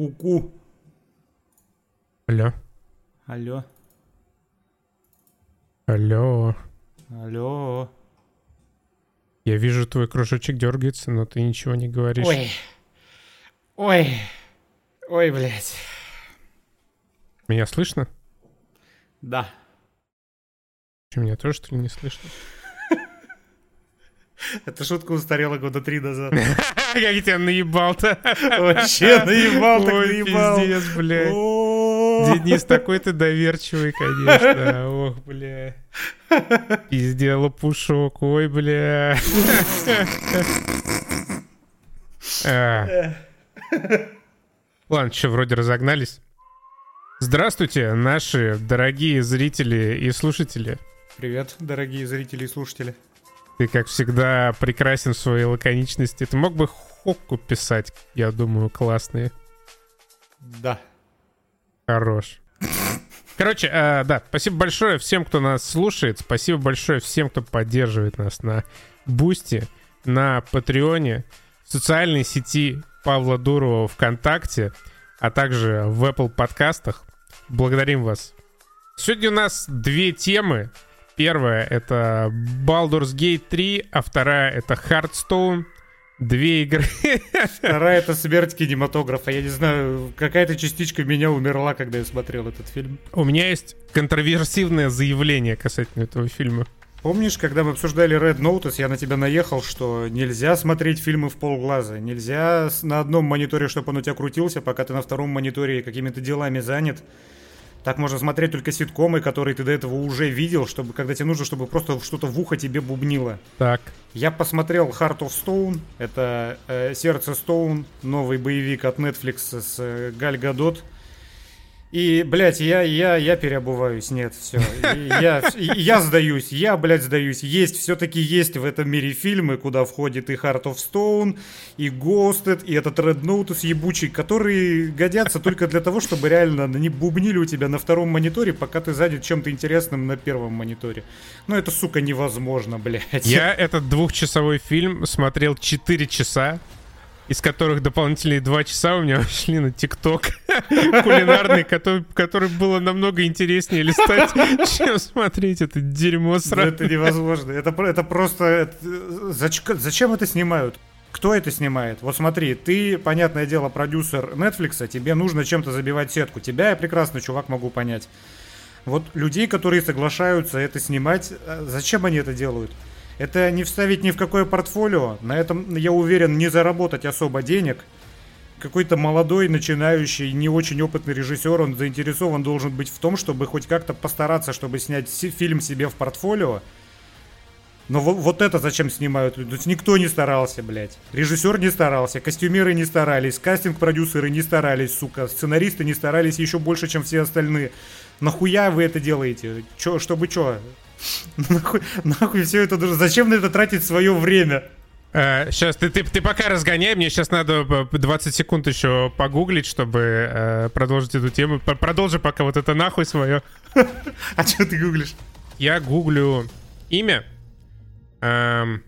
Ку-ку. Алло. Алло. Алло. Алло. Я вижу, твой кружочек дергается, но ты ничего не говоришь. Ой. Ой. Ой, блядь. Меня слышно? Да. Что, меня тоже, что ли, не слышно? Эта шутка устарела года три назад. Как я тебя наебал-то? Вообще наебал, так Ой, наебал. пиздец, блядь. Денис, такой ты доверчивый, конечно. Ох, бля. Пиздец, лопушок. Ой, бля. А. Ладно, что, вроде разогнались. Здравствуйте, наши дорогие зрители и слушатели. Привет, дорогие зрители и слушатели. Ты, как всегда, прекрасен в своей лаконичности. Ты мог бы хокку писать, я думаю, классные. Да. Хорош. Короче, э, да, спасибо большое всем, кто нас слушает. Спасибо большое всем, кто поддерживает нас на Бусти, на Патреоне, в социальной сети Павла Дурова ВКонтакте, а также в Apple подкастах. Благодарим вас. Сегодня у нас две темы. Первая — это Baldur's Gate 3, а вторая — это Hearthstone. Две игры. Вторая это смерть кинематографа. Я не знаю, какая-то частичка меня умерла, когда я смотрел этот фильм. У меня есть контроверсивное заявление касательно этого фильма. Помнишь, когда мы обсуждали Red Notice, я на тебя наехал, что нельзя смотреть фильмы в полглаза. Нельзя на одном мониторе, чтобы он у тебя крутился, пока ты на втором мониторе какими-то делами занят. Так можно смотреть только ситкомы, которые ты до этого уже видел, чтобы когда тебе нужно, чтобы просто что-то в ухо тебе бубнило. Так. Я посмотрел Heart of Stone, это э, Сердце Стоун, новый боевик от Netflix с э, Галь Гадот. И, блядь, я, я, я переобуваюсь, нет, все. Я, я сдаюсь, я, блядь, сдаюсь. Есть, все-таки есть в этом мире фильмы, куда входит и Heart of Stone, и Ghosted, и этот Red Notice ебучий, которые годятся только для того, чтобы реально не бубнили у тебя на втором мониторе, пока ты занят чем-то интересным на первом мониторе. Ну, это, сука, невозможно, блядь. Я этот двухчасовой фильм смотрел 4 часа, из которых дополнительные 2 часа у меня ушли на ТикТок кулинарный, который, который было намного интереснее листать, чем смотреть это дерьмо сразу. это невозможно. Это, это просто... это, зач- зачем это снимают? Кто это снимает? Вот смотри, ты, понятное дело, продюсер Netflix, тебе нужно чем-то забивать сетку. Тебя я прекрасно, чувак, могу понять. Вот людей, которые соглашаются это снимать, э, зачем они это делают? Это не вставить ни в какое портфолио, на этом, я уверен, не заработать особо денег. Какой-то молодой, начинающий, не очень опытный режиссер, он заинтересован должен быть в том, чтобы хоть как-то постараться, чтобы снять фильм себе в портфолио. Но вот, вот это зачем снимают люди? Никто не старался, блядь. Режиссер не старался, костюмеры не старались, кастинг-продюсеры не старались, сука, сценаристы не старались еще больше, чем все остальные. Нахуя вы это делаете? Чё, чтобы чё? Нахуй, нахуй все это нужно? Зачем на это тратить свое время? сейчас, ты, ты, ты пока разгоняй, мне сейчас надо э, 20 секунд еще погуглить, чтобы э, продолжить эту тему. Продолжи пока вот это нахуй свое. А что ты гуглишь? Я гуглю имя. Эм,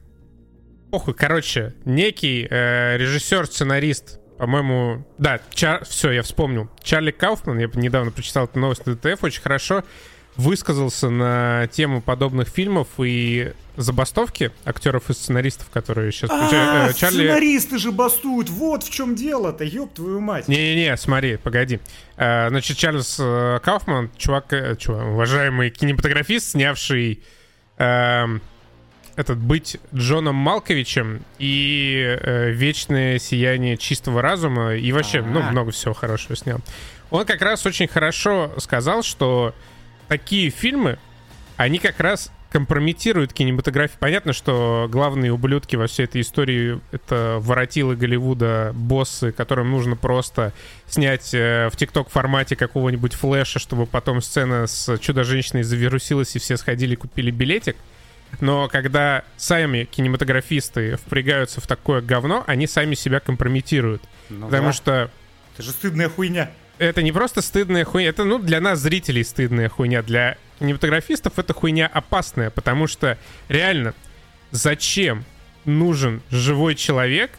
похуй, короче, некий э, режиссер-сценарист, по-моему, да, все, я вспомнил. Чарли Кауфман, я недавно прочитал эту новость на ДТФ, очень хорошо высказался на тему подобных фильмов и забастовки актеров и сценаристов, которые сейчас... А, Э, Чарли... сценаристы же бастуют, вот в чем дело-то, ёб твою мать. Не-не-не, смотри, погоди. Э, Значит, Чарльз э, Кауфман, чувак, чувак, уважаемый кинематографист, снявший эм, этот «Быть Джоном Малковичем» и «Вечное сияние чистого разума» и вообще, ну, А. много всего хорошего снял. Он как раз очень хорошо сказал, что такие фильмы, они как раз компрометируют кинематографию. Понятно, что главные ублюдки во всей этой истории — это воротилы Голливуда, боссы, которым нужно просто снять э, в ТикТок формате какого-нибудь флеша, чтобы потом сцена с Чудо-женщиной завирусилась и все сходили купили билетик. Но когда сами кинематографисты впрягаются в такое говно, они сами себя компрометируют. Ну Потому да. что Это же стыдная хуйня. Это не просто стыдная хуйня, это, ну, для нас, зрителей, стыдная хуйня. Для кинематографистов это хуйня опасная, потому что реально, зачем нужен живой человек,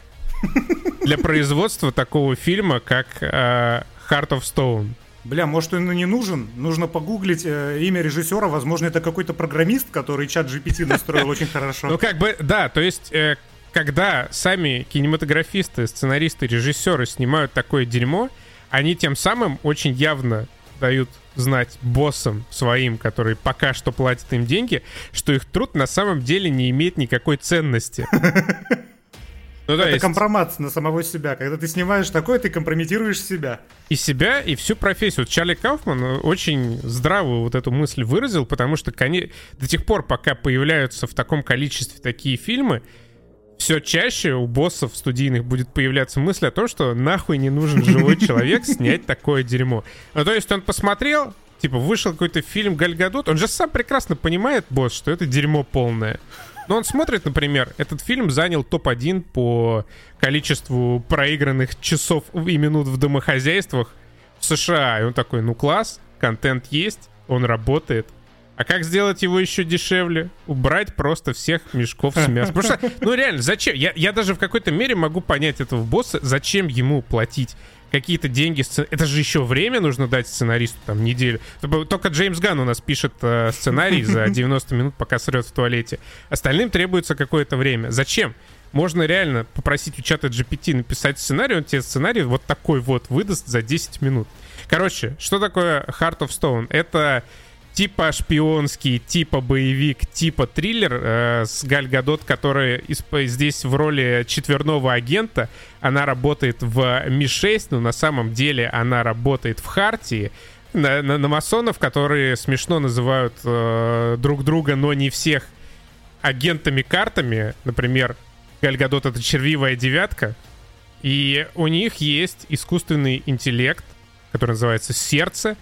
для производства такого фильма, как э, Heart of Stone. Бля, может он и не нужен? Нужно погуглить э, имя режиссера. Возможно, это какой-то программист, который чат GPT настроил очень хорошо. Ну, как бы, да, то есть, э, когда сами кинематографисты, сценаристы, режиссеры снимают такое дерьмо, они тем самым очень явно дают знать боссам своим, которые пока что платят им деньги, что их труд на самом деле не имеет никакой ценности. Ну, это есть... компромат на самого себя. Когда ты снимаешь такое, ты компрометируешь себя. И себя, и всю профессию. Чарли Кауфман очень здравую вот эту мысль выразил, потому что до тех пор, пока появляются в таком количестве такие фильмы, все чаще у боссов студийных будет появляться мысль о том, что нахуй не нужен живой человек снять такое дерьмо. Ну, то есть он посмотрел, типа, вышел какой-то фильм Гальгадот, он же сам прекрасно понимает, босс, что это дерьмо полное. Но он смотрит, например, этот фильм занял топ-1 по количеству проигранных часов и минут в домохозяйствах в США. И он такой, ну класс, контент есть, он работает, а как сделать его еще дешевле? Убрать просто всех мешков с мясом. Потому что, ну реально, зачем? Я, я даже в какой-то мере могу понять этого босса, зачем ему платить какие-то деньги. Это же еще время нужно дать сценаристу, там, неделю. Только Джеймс Ган у нас пишет э, сценарий за 90 минут, пока срет в туалете. Остальным требуется какое-то время. Зачем? Можно реально попросить у чата GPT написать сценарий, он тебе сценарий вот такой вот выдаст за 10 минут. Короче, что такое Heart of Stone? Это типа шпионский, типа боевик, типа триллер э, с Галь Гадот, которая здесь в роли четверного агента. Она работает в Ми-6, но на самом деле она работает в Хартии. На, на, на масонов, которые смешно называют э, друг друга, но не всех агентами-картами. Например, Галь Гадот — это червивая девятка. И у них есть искусственный интеллект, который называется «Сердце»,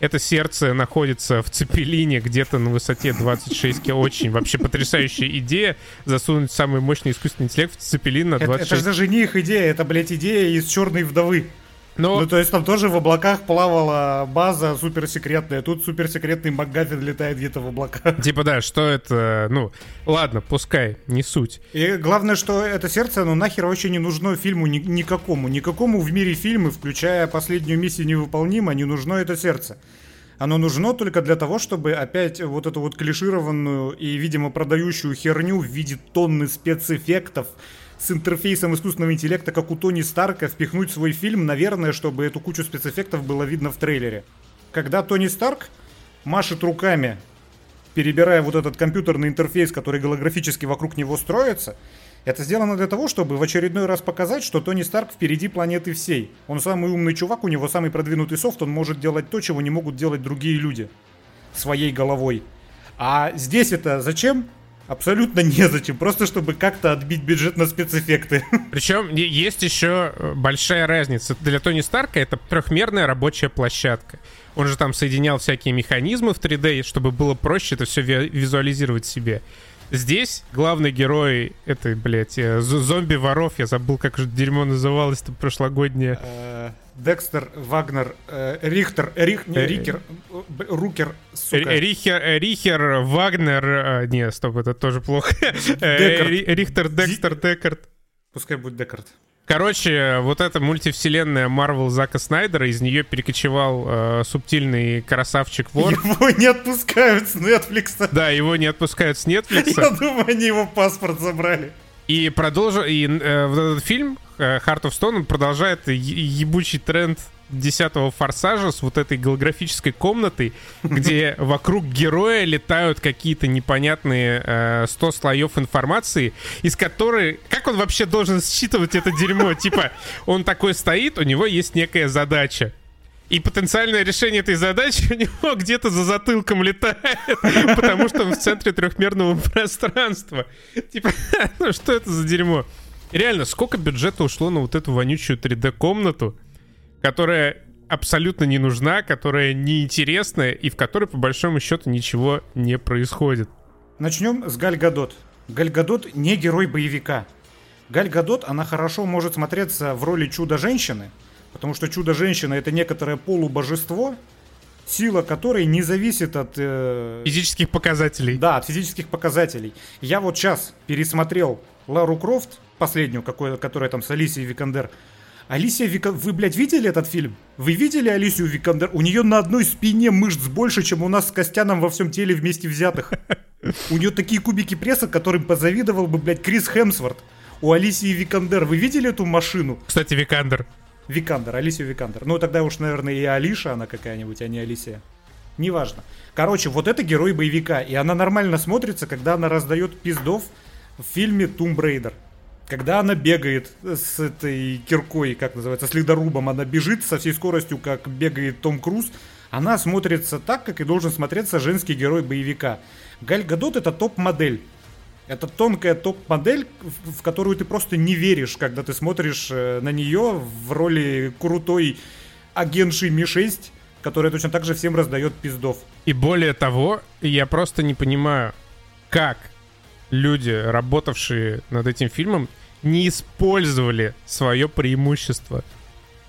это сердце находится в цепелине где-то на высоте 26 километров. Очень вообще потрясающая идея засунуть самый мощный искусственный интеллект в цепелин на 26 Это, это же даже не их идея, это, блядь, идея из черной вдовы. Но... Ну, то есть там тоже в облаках плавала база суперсекретная. Тут суперсекретный МакГаффин летает где-то в облаках. Типа, да, что это... Ну, ладно, пускай, не суть. И главное, что это сердце, оно нахер вообще не нужно фильму ни- никакому. Никакому в мире фильмы, включая последнюю миссию невыполнима, не нужно это сердце. Оно нужно только для того, чтобы опять вот эту вот клишированную и, видимо, продающую херню в виде тонны спецэффектов, с интерфейсом искусственного интеллекта, как у Тони Старка, впихнуть свой фильм, наверное, чтобы эту кучу спецэффектов было видно в трейлере. Когда Тони Старк машет руками, перебирая вот этот компьютерный интерфейс, который голографически вокруг него строится, это сделано для того, чтобы в очередной раз показать, что Тони Старк впереди планеты всей. Он самый умный чувак, у него самый продвинутый софт, он может делать то, чего не могут делать другие люди. Своей головой. А здесь это зачем? Абсолютно незачем, просто чтобы как-то отбить бюджет на спецэффекты. Причем есть еще э, большая разница. Для Тони Старка это трехмерная рабочая площадка. Он же там соединял всякие механизмы в 3D, чтобы было проще это все визуализировать себе. Здесь главный герой этой, блядь, э, зомби-воров, я забыл, как же дерьмо называлось-то прошлогоднее. Э, Декстер, Вагнер, э, Рихтер, Рих, не, э, Рикер, Рукер, сука. Рихер, Рихер, Вагнер, не, стоп, это тоже плохо. Рихтер, Декстер, Декард. Пускай будет Декард. Короче, вот эта мультивселенная Марвел Зака Снайдера, из нее перекочевал э, субтильный красавчик Вор. Его не отпускают с Netflix. Да, его не отпускают с Netflix. Я думаю, они его паспорт забрали. И продолжил, и э, вот этот фильм э, Heart of Stone продолжает ебучий тренд десятого форсажа с вот этой голографической комнатой, где вокруг героя летают какие-то непонятные э, 100 слоев информации, из которой... Как он вообще должен считывать это дерьмо? Типа, он такой стоит, у него есть некая задача. И потенциальное решение этой задачи у него где-то за затылком летает, потому что он в центре трехмерного пространства. Типа, ну что это за дерьмо? Реально, сколько бюджета ушло на вот эту вонючую 3D-комнату, которая абсолютно не нужна, которая неинтересная и в которой, по большому счету, ничего не происходит. Начнем с Галь Гадот. Галь Гадот не герой боевика. Галь Гадот, она хорошо может смотреться в роли чудо-женщины, Потому что чудо-женщина это некоторое полубожество, сила которой не зависит от... Э... Физических показателей. Да, от физических показателей. Я вот сейчас пересмотрел Лару Крофт, последнюю, какой, которая там с Алисией Викандер. Алисия Викандер... Вы, блядь, видели этот фильм? Вы видели Алисию Викандер? У нее на одной спине мышц больше, чем у нас с Костяном во всем теле вместе взятых. У нее такие кубики пресса, которым позавидовал бы, блядь, Крис Хемсворт. У Алисии Викандер. Вы видели эту машину? Кстати, Викандер. Викандер, Алисию Викандер. Ну, тогда уж, наверное, и Алиша она какая-нибудь, а не Алисия. Неважно. Короче, вот это герой боевика. И она нормально смотрится, когда она раздает пиздов в фильме Tomb Raider. Когда она бегает с этой киркой, как называется, с ледорубом, она бежит со всей скоростью, как бегает Том Круз, она смотрится так, как и должен смотреться женский герой боевика. Галь Гадот это топ-модель. Это тонкая топ-модель, в которую ты просто не веришь, когда ты смотришь э, на нее в роли крутой агентши Ми-6, которая точно так же всем раздает пиздов. И более того, я просто не понимаю, как люди, работавшие над этим фильмом, не использовали свое преимущество.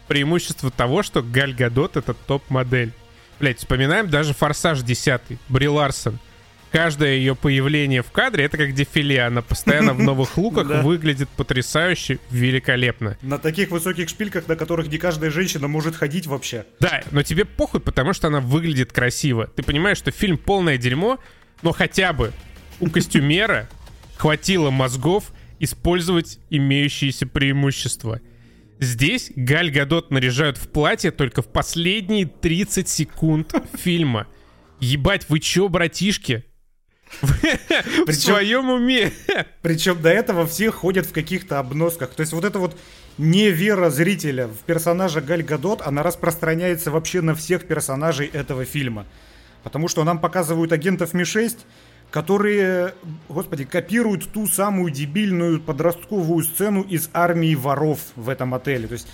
Преимущество того, что Галь Гадот это топ-модель. Блять, вспоминаем даже «Форсаж 10», Бри Ларсон — каждое ее появление в кадре это как дефиле. Она постоянно в новых луках выглядит потрясающе, великолепно. На таких высоких шпильках, на которых не каждая женщина может ходить вообще. Да, но тебе похуй, потому что она выглядит красиво. Ты понимаешь, что фильм полное дерьмо, но хотя бы у костюмера хватило мозгов использовать имеющиеся преимущества. Здесь Галь Гадот наряжают в платье только в последние 30 секунд фильма. Ебать, вы чё, братишки? В своем уме. Причем до этого все ходят в каких-то обносках. То есть вот это вот невера зрителя в персонажа Галь Гадот, она распространяется вообще на всех персонажей этого фильма. Потому что нам показывают агентов Ми-6, которые, господи, копируют ту самую дебильную подростковую сцену из армии воров в этом отеле. То есть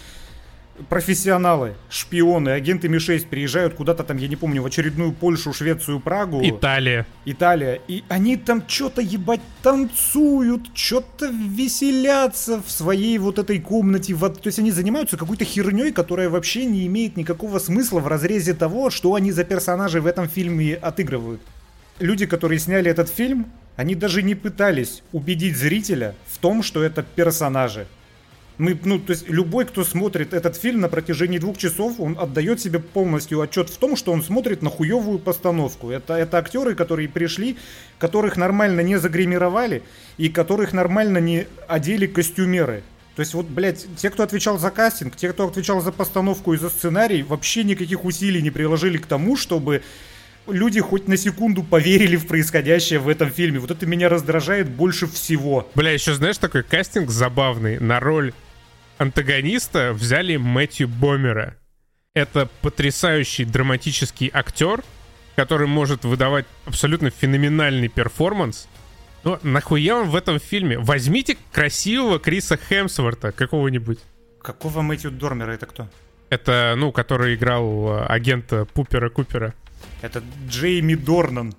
профессионалы, шпионы, агенты Ми-6 приезжают куда-то там, я не помню, в очередную Польшу, Швецию, Прагу. Италия. Италия. И они там что-то, ебать, танцуют, что-то веселятся в своей вот этой комнате. То есть они занимаются какой-то херней, которая вообще не имеет никакого смысла в разрезе того, что они за персонажи в этом фильме отыгрывают. Люди, которые сняли этот фильм, они даже не пытались убедить зрителя в том, что это персонажи. Мы, ну, то есть любой, кто смотрит этот фильм на протяжении двух часов, он отдает себе полностью отчет в том, что он смотрит на хуевую постановку. Это, это актеры, которые пришли, которых нормально не загримировали и которых нормально не одели костюмеры. То есть вот, блядь, те, кто отвечал за кастинг, те, кто отвечал за постановку и за сценарий, вообще никаких усилий не приложили к тому, чтобы люди хоть на секунду поверили в происходящее в этом фильме. Вот это меня раздражает больше всего. Бля, еще знаешь такой кастинг забавный на роль антагониста взяли Мэтью Бомера. Это потрясающий драматический актер, который может выдавать абсолютно феноменальный перформанс. Но нахуя он в этом фильме? Возьмите красивого Криса Хемсворта какого-нибудь. Какого Мэтью Дормера это кто? Это, ну, который играл э, агента Пупера Купера. Это Джейми Дорнан.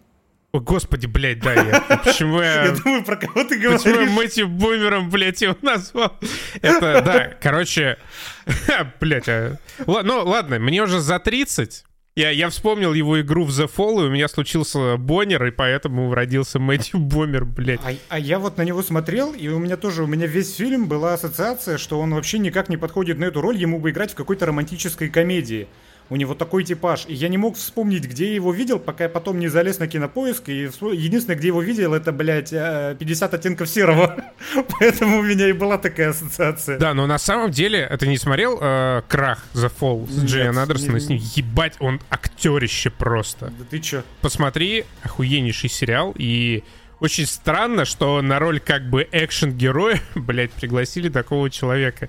О, господи, блядь, да, я... Почему я... Я думаю, про кого ты говоришь? Почему я Мэтью Бумером, блядь, его назвал? Это, да, короче... блядь, а... ну ладно, мне уже за 30, я, я вспомнил его игру в The Fall, и у меня случился Боннер, и поэтому родился Мэтью Бомер, блядь. А, а я вот на него смотрел, и у меня тоже, у меня весь фильм была ассоциация, что он вообще никак не подходит на эту роль, ему бы играть в какой-то романтической комедии. У него такой типаж. И я не мог вспомнить, где я его видел, пока я потом не залез на кинопоиск. И единственное, где его видел, это, блядь, 50 э, оттенков серого. Поэтому у меня и была такая ассоциация. Да, но на самом деле, ты не смотрел э, Крах The Fall с Джейн Андерсоном? С ним ебать, он актерище просто. Да ты чё? Посмотри, охуеннейший сериал. И очень странно, что на роль как бы экшен-героя, блядь, пригласили такого человека.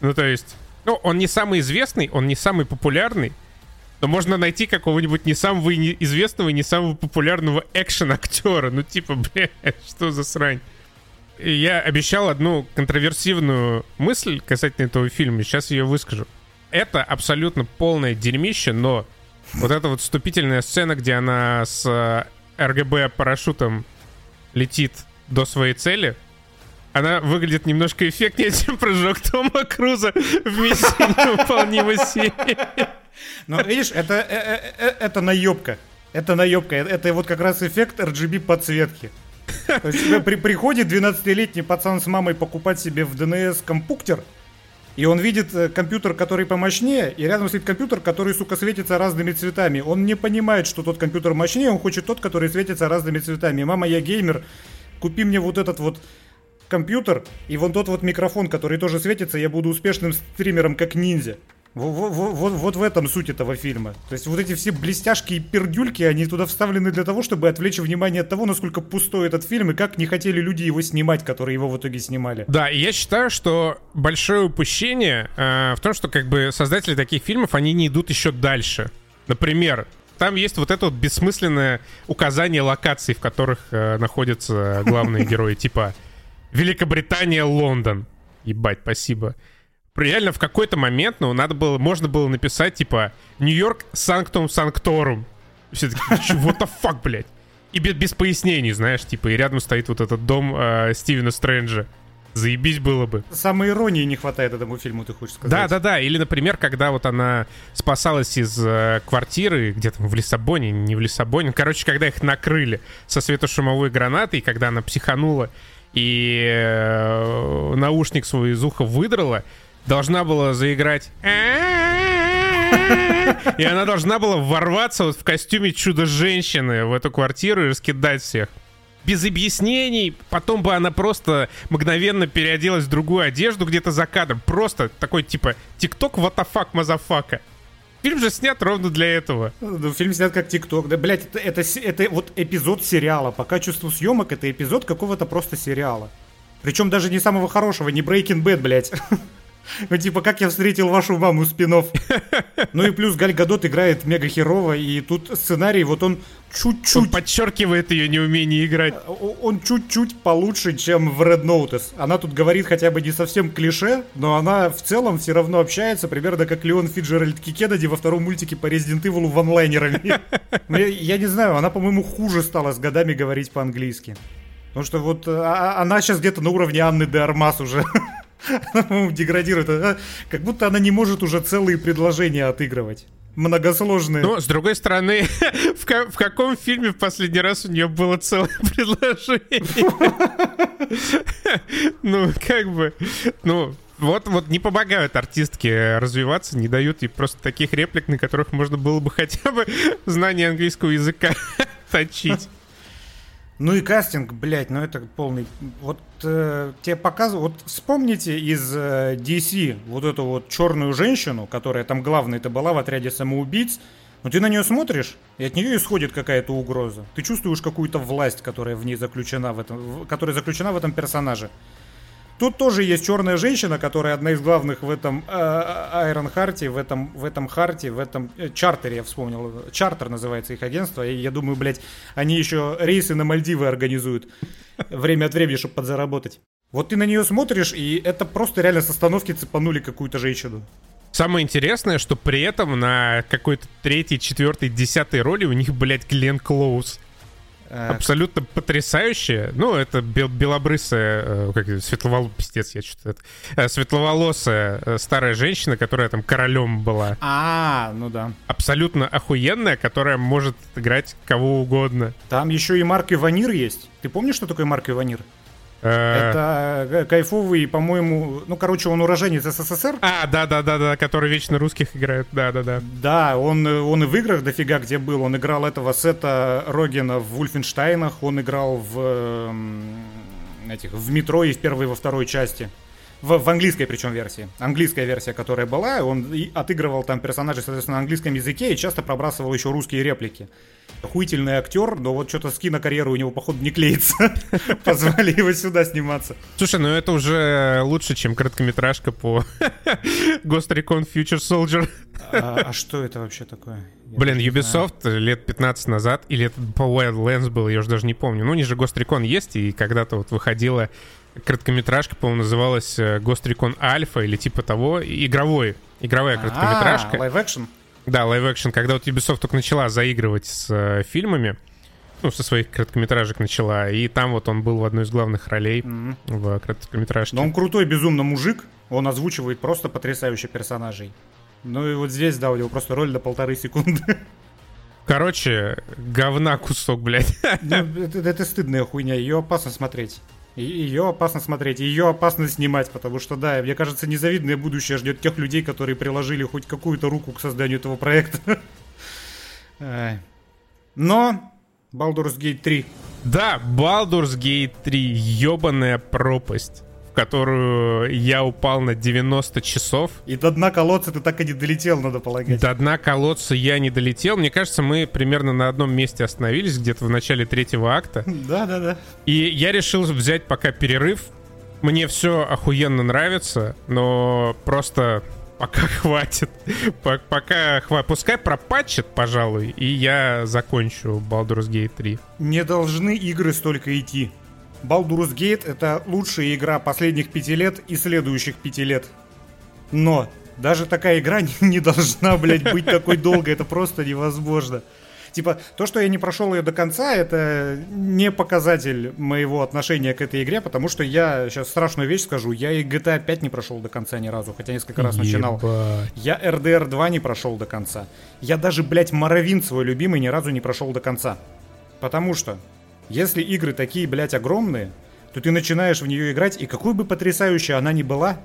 Ну, то есть, ну, он не самый известный, он не самый популярный, но можно найти какого-нибудь не самого известного и не самого популярного экшен-актера. Ну, типа, блядь, что за срань. И я обещал одну контроверсивную мысль касательно этого фильма, сейчас ее выскажу. Это абсолютно полное дерьмище, но вот эта вот вступительная сцена, где она с э, РГБ парашютом летит до своей цели, она выглядит немножко эффектнее, чем прыжок Тома Круза в миссии невыполнимой Но видишь, это, это, это наебка. Это наебка. Это вот как раз эффект RGB подсветки. То есть при, приходит 12-летний пацан с мамой покупать себе в ДНС компуктер, и он видит э, компьютер, который помощнее, и рядом стоит компьютер, который, сука, светится разными цветами. Он не понимает, что тот компьютер мощнее, он хочет тот, который светится разными цветами. Мама, я геймер, купи мне вот этот вот компьютер и вон тот вот микрофон, который тоже светится, я буду успешным стримером, как ниндзя. Вот, вот, вот в этом суть этого фильма. То есть вот эти все блестяшки и пердюльки, они туда вставлены для того, чтобы отвлечь внимание от того, насколько пустой этот фильм и как не хотели люди его снимать, которые его в итоге снимали. Да, и я считаю, что большое упущение э, в том, что как бы создатели таких фильмов, они не идут еще дальше. Например, там есть вот это вот бессмысленное указание локаций, в которых э, находятся главные герои, типа Великобритания, Лондон. Ебать, спасибо реально в какой-то момент, ну, надо было, можно было написать, типа, Нью-Йорк Санктум Санкторум. Все таки what the fuck, блядь? И без, без пояснений, знаешь, типа, и рядом стоит вот этот дом э, Стивена Стрэнджа. Заебись было бы. Самой иронии не хватает этому фильму, ты хочешь сказать? Да, да, да. Или, например, когда вот она спасалась из э, квартиры, где-то в Лиссабоне, не в Лиссабоне. Короче, когда их накрыли со светошумовой гранатой, когда она психанула и э, наушник свой из уха выдрала, должна была заиграть и она должна была ворваться вот в костюме чудо-женщины в эту квартиру и раскидать всех. Без объяснений, потом бы она просто мгновенно переоделась в другую одежду где-то за кадром. Просто такой типа ТикТок what the fuck, motherfucker. Фильм же снят ровно для этого. Ну, фильм снят как ТикТок. Да, блядь, это, это, это вот эпизод сериала. Пока чувствую съемок, это эпизод какого-то просто сериала. Причем даже не самого хорошего, не Breaking Bad, блядь. Ну, типа, как я встретил вашу маму спинов. Ну и плюс Галь Гадот играет мега херово, и тут сценарий, вот он чуть-чуть... Он подчеркивает ее неумение играть. Он чуть-чуть получше, чем в Red Notice. Она тут говорит хотя бы не совсем клише, но она в целом все равно общается, примерно как Леон Фиджеральд Кикедади во втором мультике по Resident Evil ванлайнерами. Я, я не знаю, она, по-моему, хуже стала с годами говорить по-английски. Потому что вот а, а она сейчас где-то на уровне Анны де Армас уже. Деградирует. А, как будто она не может уже целые предложения отыгрывать многосложные. Но, с другой стороны, в, ка- в каком фильме в последний раз у нее было целое предложение? Ну, как бы, ну, вот, вот не помогают артистке развиваться, не дают ей просто таких реплик, на которых можно было бы хотя бы знание английского языка точить. Ну и кастинг, блядь, ну это полный... Вот э, тебе показывают... Вот вспомните из э, DC вот эту вот черную женщину, которая там главной-то была в отряде самоубийц. Но ты на нее смотришь, и от нее исходит какая-то угроза. Ты чувствуешь какую-то власть, которая в ней заключена в этом, которая заключена в этом персонаже. Тут тоже есть черная женщина, которая одна из главных в этом Айрон э, Харте, в этом, в этом Харте, в этом э, чартере, я вспомнил. Чартер называется их агентство. И я думаю, блядь, они еще рейсы на Мальдивы организуют время от времени, чтобы подзаработать. Вот ты на нее смотришь, и это просто реально с остановки цепанули какую-то женщину. Самое интересное, что при этом на какой-то третьей, четвертой, десятой роли у них, блядь, Глен Клоуз. Э, Абсолютно потрясающая. Ну, это бел белобрысая, э, как светловол... Пиздец, я что-то... Э, светловолосая старая женщина, которая там королем была. А, ну да. Абсолютно охуенная, которая может играть кого угодно. Там еще и Марк Иванир есть. Ты помнишь, что такое Марк Иванир? Э, Это э, кайфовый, по-моему, ну, короче, он уроженец СССР. А, да-да-да-да, который вечно русских играет, да-да-да. Да, он, он и в играх дофига где был. Он играл этого Сета Рогена в Вульфенштайнах, он играл в этих, в метро и в первой и во второй части. В, в английской причем версии. Английская версия, которая была, он отыгрывал там персонажей, соответственно, на английском языке и часто пробрасывал еще русские реплики охуительный актер, но вот что-то с кинокарьерой у него, походу, не клеится. Позвали его сюда сниматься. Слушай, ну это уже лучше, чем короткометражка по Ghost Recon Future Soldier. А, а что это вообще такое? Я Блин, Ubisoft знаю. лет 15 назад, или это по Wildlands было, я уже даже не помню. Ну, ниже Ghost Recon есть, и когда-то вот выходила короткометражка, по-моему, называлась э, Ghost Recon Alpha или типа того, игровой, игровая короткометражка. А, live action? Да, live-action, когда вот Ubisoft только начала заигрывать с э, фильмами, ну, со своих короткометражек начала, и там вот он был в одной из главных ролей mm-hmm. в короткометражке. Но он крутой, безумно мужик, он озвучивает просто потрясающих персонажей. Ну и вот здесь, да, у него просто роль до полторы секунды. Короче, говна кусок, блядь. Ну, это, это стыдная хуйня, ее опасно смотреть. Ее опасно смотреть, ее опасно снимать, потому что, да, мне кажется, незавидное будущее ждет тех людей, которые приложили хоть какую-то руку к созданию этого проекта. Но Baldur's Gate 3. Да, Baldur's Gate 3, ебаная пропасть которую я упал на 90 часов. И до дна колодца ты так и не долетел, надо полагать. До дна колодца я не долетел. Мне кажется, мы примерно на одном месте остановились, где-то в начале третьего акта. Да, да, да. И я решил взять пока перерыв. Мне все охуенно нравится, но просто пока хватит. Пока хватит. Пускай пропатчит, пожалуй, и я закончу Baldur's Gate 3. Не должны игры столько идти. Baldur's Gate — это лучшая игра последних пяти лет и следующих пяти лет. Но даже такая игра не должна, блядь, быть такой долгой. Это просто невозможно. Типа, то, что я не прошел ее до конца, это не показатель моего отношения к этой игре, потому что я сейчас страшную вещь скажу, я и GTA 5 не прошел до конца ни разу, хотя несколько раз начинал. Я RDR 2 не прошел до конца. Я даже, блядь, Моровин свой любимый ни разу не прошел до конца. Потому что если игры такие, блядь, огромные, то ты начинаешь в нее играть, и какой бы потрясающей она ни была,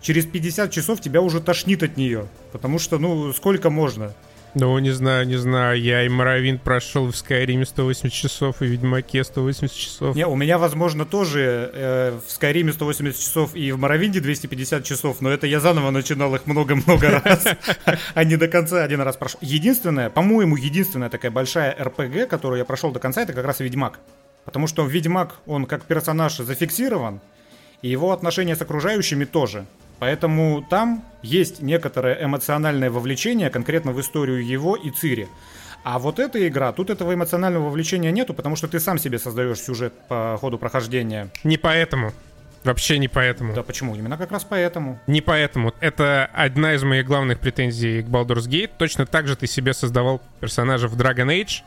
через 50 часов тебя уже тошнит от нее. Потому что, ну, сколько можно? Ну, не знаю, не знаю. Я и Моровин прошел в Скайриме 180 часов, и в Ведьмаке 180 часов. Не, у меня, возможно, тоже э, в Скайриме 180 часов и в Моровинде 250 часов, но это я заново начинал их много-много раз, а не до конца один раз прошел. Единственное, по-моему, единственная такая большая РПГ, которую я прошел до конца, это как раз Ведьмак. Потому что Ведьмак, он как персонаж зафиксирован, и его отношения с окружающими тоже. Поэтому там есть некоторое эмоциональное вовлечение конкретно в историю его и Цири. А вот эта игра, тут этого эмоционального вовлечения нету, потому что ты сам себе создаешь сюжет по ходу прохождения. Не поэтому. Вообще не поэтому. Да почему? Именно как раз поэтому. Не поэтому. Это одна из моих главных претензий к Baldur's Gate. Точно так же ты себе создавал персонажа в Dragon Age,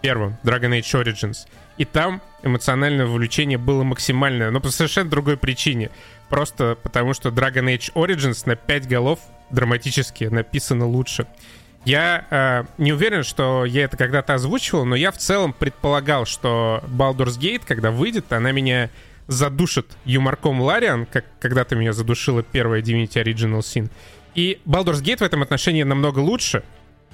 первым, Dragon Age Origins. И там эмоциональное вовлечение было максимальное, но по совершенно другой причине. Просто потому, что Dragon Age Origins на 5 голов драматически написано лучше. Я э, не уверен, что я это когда-то озвучивал, но я в целом предполагал, что Baldur's Gate, когда выйдет, она меня задушит юморком Лариан, как когда-то меня задушила первая Divinity Original Sin. И Baldur's Gate в этом отношении намного лучше,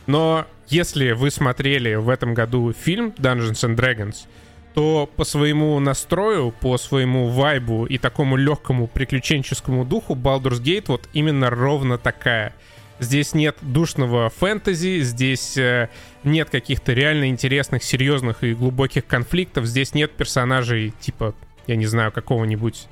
но если вы смотрели в этом году фильм Dungeons and Dragons, то по своему настрою, по своему вайбу и такому легкому приключенческому духу Baldur's Gate вот именно ровно такая. Здесь нет душного фэнтези, здесь э, нет каких-то реально интересных, серьезных и глубоких конфликтов, здесь нет персонажей типа, я не знаю, какого-нибудь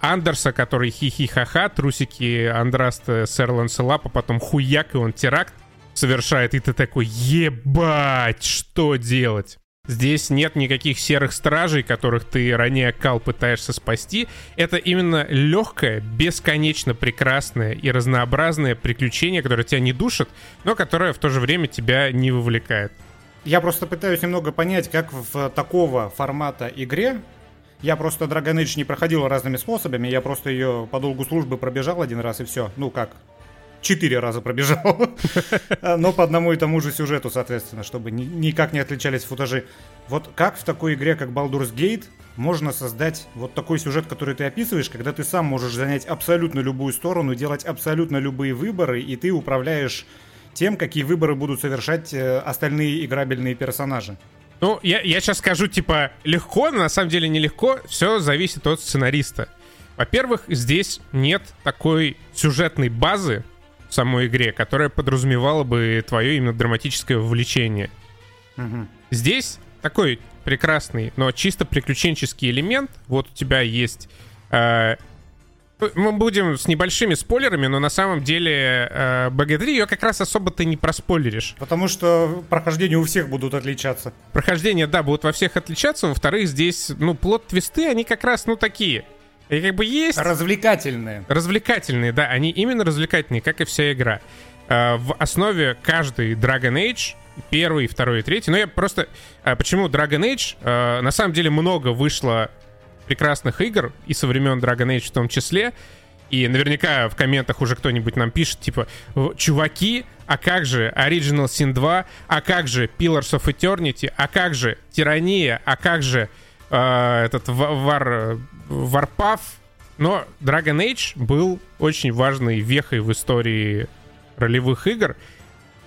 Андерса, который хи-хи-ха-ха, трусики Андраста, сэр Ланселапа, потом хуяк, и он теракт совершает, и ты такой, ебать, что делать? Здесь нет никаких серых стражей, которых ты ранее Кал пытаешься спасти. Это именно легкое, бесконечно прекрасное и разнообразное приключение, которое тебя не душит, но которое в то же время тебя не вовлекает. Я просто пытаюсь немного понять, как в такого формата игре я просто Dragon Age не проходил разными способами, я просто ее по долгу службы пробежал один раз и все. Ну как, четыре раза пробежал. Но по одному и тому же сюжету, соответственно, чтобы никак не отличались футажи. Вот как в такой игре, как Baldur's Gate, можно создать вот такой сюжет, который ты описываешь, когда ты сам можешь занять абсолютно любую сторону, делать абсолютно любые выборы, и ты управляешь тем, какие выборы будут совершать э, остальные играбельные персонажи. Ну, я, я сейчас скажу, типа, легко, но на самом деле нелегко. Все зависит от сценариста. Во-первых, здесь нет такой сюжетной базы, самой игре, которая подразумевала бы твое именно драматическое вовлечение. Угу. Здесь такой прекрасный, но чисто приключенческий элемент. Вот у тебя есть... Э, мы будем с небольшими спойлерами, но на самом деле э, BG3 ее как раз особо ты не проспойлеришь. Потому что прохождения у всех будут отличаться. Прохождения, да, будут во всех отличаться. Во-вторых, здесь, ну, плод-твисты, они как раз, ну, такие. И как бы есть... Развлекательные. Развлекательные, да, они именно развлекательные, как и вся игра. А, в основе каждый Dragon Age, первый, второй и третий, но я просто... А, почему Dragon Age? А, на самом деле много вышло прекрасных игр, и со времен Dragon Age в том числе, И наверняка в комментах уже кто-нибудь нам пишет, типа, чуваки, а как же Original Sin 2, а как же Pillars of Eternity, а как же Тирания, а как же э, этот War, Warpath. Но Dragon Age был очень важной вехой в истории ролевых игр.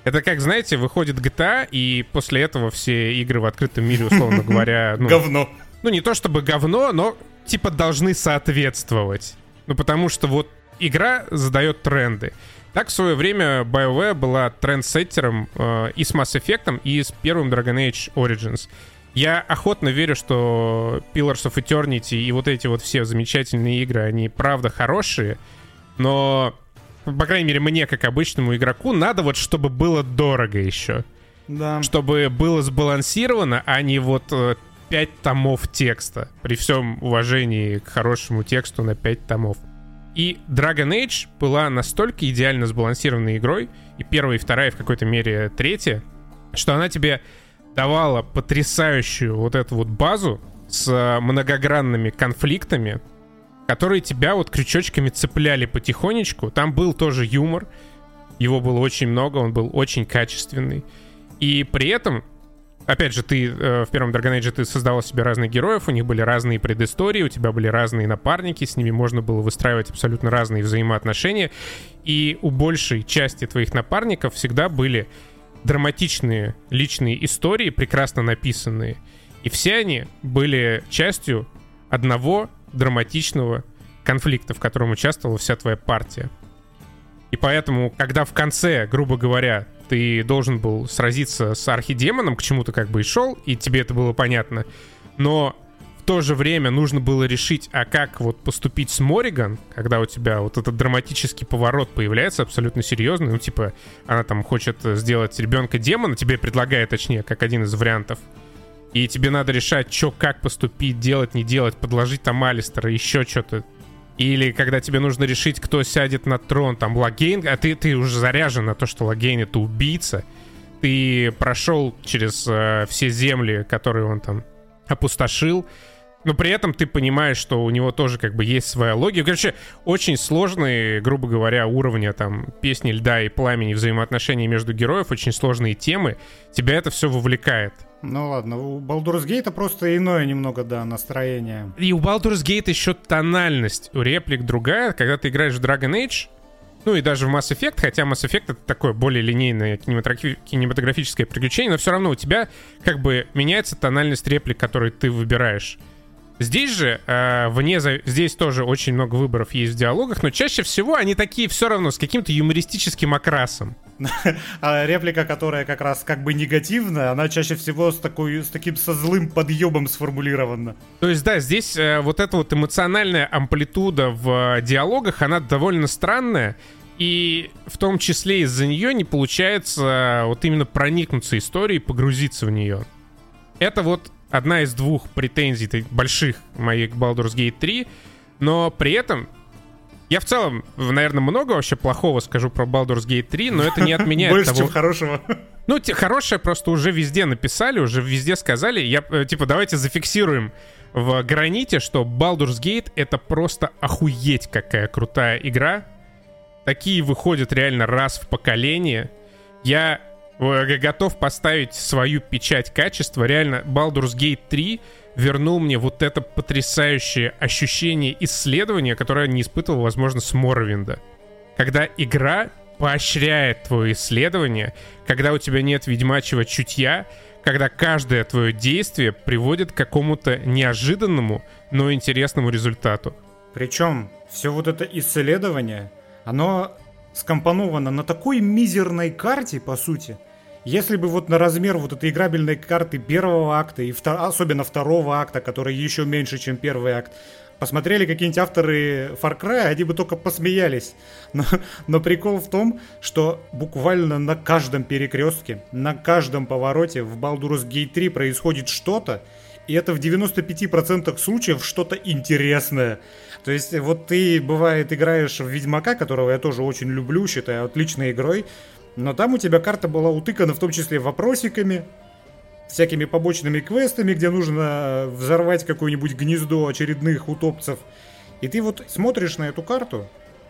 Это как, знаете, выходит GTA, и после этого все игры в открытом мире, условно говоря... Ну, говно. Ну, не то чтобы говно, но типа должны соответствовать. Ну, потому что вот игра задает тренды. Так в свое время BioWare была трендсеттером э, и с Mass Effect, и с первым Dragon Age Origins. Я охотно верю, что Pillars of Eternity и вот эти вот все замечательные игры, они правда хорошие, но, по крайней мере, мне, как обычному игроку, надо вот, чтобы было дорого еще. Да. Чтобы было сбалансировано, а не вот э, 5 томов текста. При всем уважении к хорошему тексту на 5 томов. И Dragon Age была настолько идеально сбалансированной игрой, и первая, и вторая, и в какой-то мере третья, что она тебе давала потрясающую вот эту вот базу с многогранными конфликтами, которые тебя вот крючочками цепляли потихонечку. Там был тоже юмор, его было очень много, он был очень качественный. И при этом опять же, ты э, в первом Dragon Age ты создавал себе разных героев, у них были разные предыстории, у тебя были разные напарники, с ними можно было выстраивать абсолютно разные взаимоотношения, и у большей части твоих напарников всегда были драматичные личные истории, прекрасно написанные, и все они были частью одного драматичного конфликта, в котором участвовала вся твоя партия. И поэтому, когда в конце, грубо говоря, ты должен был сразиться с архидемоном, к чему то как бы и шел, и тебе это было понятно. Но то же время нужно было решить, а как вот поступить с Мориган, когда у тебя вот этот драматический поворот появляется абсолютно серьезный, ну типа она там хочет сделать ребенка демона, тебе предлагает, точнее, как один из вариантов. И тебе надо решать, что, как поступить, делать, не делать, подложить там Алистера, еще что-то. Или когда тебе нужно решить, кто сядет на трон, там Лагейн, а ты, ты уже заряжен на то, что Лагейн это убийца. Ты прошел через э, все земли, которые он там опустошил. Но при этом ты понимаешь, что у него тоже как бы есть своя логика. Короче, очень сложные, грубо говоря, уровня там песни льда и пламени, взаимоотношений между героев, очень сложные темы. Тебя это все вовлекает. Ну ладно, у Baldur's Gate просто иное немного, да, настроение. И у Baldur's Gate еще тональность у реплик другая. Когда ты играешь в Dragon Age, ну и даже в Mass Effect, хотя Mass Effect это такое более линейное кинематографическое приключение, но все равно у тебя как бы меняется тональность реплик, которые ты выбираешь. Здесь же, э, вне здесь тоже очень много выборов есть в диалогах, но чаще всего они такие все равно с каким-то юмористическим окрасом. А реплика, которая как раз как бы негативная, она чаще всего с, такой, с таким со злым подъебом сформулирована. То есть, да, здесь э, вот эта вот эмоциональная амплитуда в э, диалогах, она довольно странная. И в том числе из-за нее не получается вот именно проникнуться историей, погрузиться в нее. Это вот одна из двух претензий больших моих к Baldur's Gate 3, но при этом я в целом, наверное, много вообще плохого скажу про Baldur's Gate 3, но это не отменяет Больше, того... чем хорошего. Ну, те, хорошее просто уже везде написали, уже везде сказали. Я, э, типа, давайте зафиксируем в граните, что Baldur's Gate — это просто охуеть какая крутая игра. Такие выходят реально раз в поколение. Я готов поставить свою печать качества. Реально, Baldur's Gate 3 вернул мне вот это потрясающее ощущение исследования, которое я не испытывал, возможно, с Моровинда. Когда игра поощряет твое исследование, когда у тебя нет ведьмачьего чутья, когда каждое твое действие приводит к какому-то неожиданному, но интересному результату. Причем все вот это исследование, оно скомпоновано на такой мизерной карте, по сути, если бы вот на размер вот этой играбельной карты первого акта и втор... особенно второго акта, который еще меньше, чем первый акт, посмотрели какие-нибудь авторы Far Cry, они бы только посмеялись. Но, но прикол в том, что буквально на каждом перекрестке, на каждом повороте в Baldur's Gate 3 происходит что-то, и это в 95% случаев что-то интересное. То есть вот ты, бывает, играешь в Ведьмака, которого я тоже очень люблю, считаю отличной игрой, но там у тебя карта была утыкана в том числе вопросиками, всякими побочными квестами, где нужно взорвать какое-нибудь гнездо очередных утопцев. И ты вот смотришь на эту карту,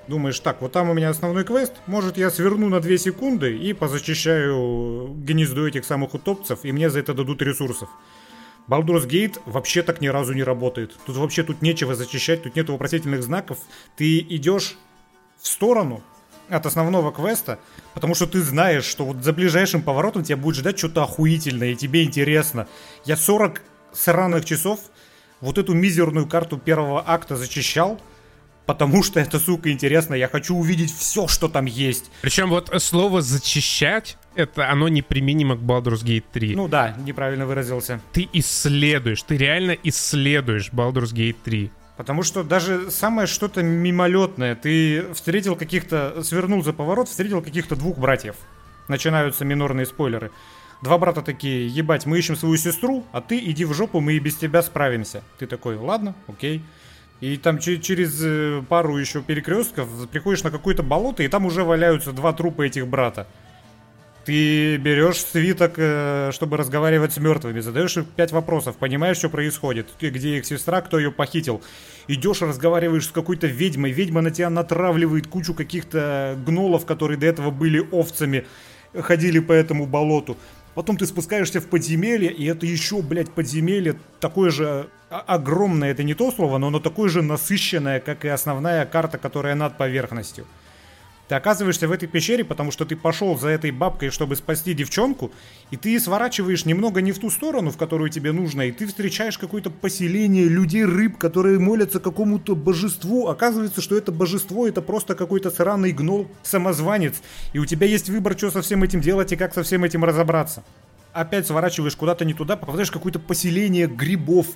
Думаешь, так, вот там у меня основной квест, может я сверну на 2 секунды и позачищаю гнездо этих самых утопцев, и мне за это дадут ресурсов. Baldur's Gate вообще так ни разу не работает. Тут вообще тут нечего зачищать, тут нет вопросительных знаков. Ты идешь в сторону от основного квеста, потому что ты знаешь, что вот за ближайшим поворотом тебя будет ждать что-то охуительное, и тебе интересно. Я 40 сраных часов вот эту мизерную карту первого акта зачищал, потому что это, сука, интересно. Я хочу увидеть все, что там есть. Причем вот слово «зачищать» это оно неприменимо к Baldur's Gate 3. Ну да, неправильно выразился. Ты исследуешь, ты реально исследуешь Baldur's Gate 3. Потому что даже самое что-то мимолетное, ты встретил каких-то, свернул за поворот, встретил каких-то двух братьев. Начинаются минорные спойлеры. Два брата такие, ебать, мы ищем свою сестру, а ты иди в жопу, мы и без тебя справимся. Ты такой, ладно, окей. И там через э, пару еще перекрестков приходишь на какое-то болото, и там уже валяются два трупа этих брата. Ты берешь свиток, э, чтобы разговаривать с мертвыми, задаешь пять вопросов, понимаешь, что происходит, где их сестра, кто ее похитил. Идешь, разговариваешь с какой-то ведьмой, ведьма на тебя натравливает кучу каких-то гнолов, которые до этого были овцами, ходили по этому болоту. Потом ты спускаешься в подземелье, и это еще, блядь, подземелье такое же огромное, это не то слово, но оно такое же насыщенное, как и основная карта, которая над поверхностью. Ты оказываешься в этой пещере, потому что ты пошел за этой бабкой, чтобы спасти девчонку, и ты сворачиваешь немного не в ту сторону, в которую тебе нужно, и ты встречаешь какое-то поселение людей-рыб, которые молятся какому-то божеству. Оказывается, что это божество это просто какой-то сраный гнол-самозванец, и у тебя есть выбор, что со всем этим делать и как со всем этим разобраться. Опять сворачиваешь куда-то не туда, попадаешь в какое-то поселение грибов,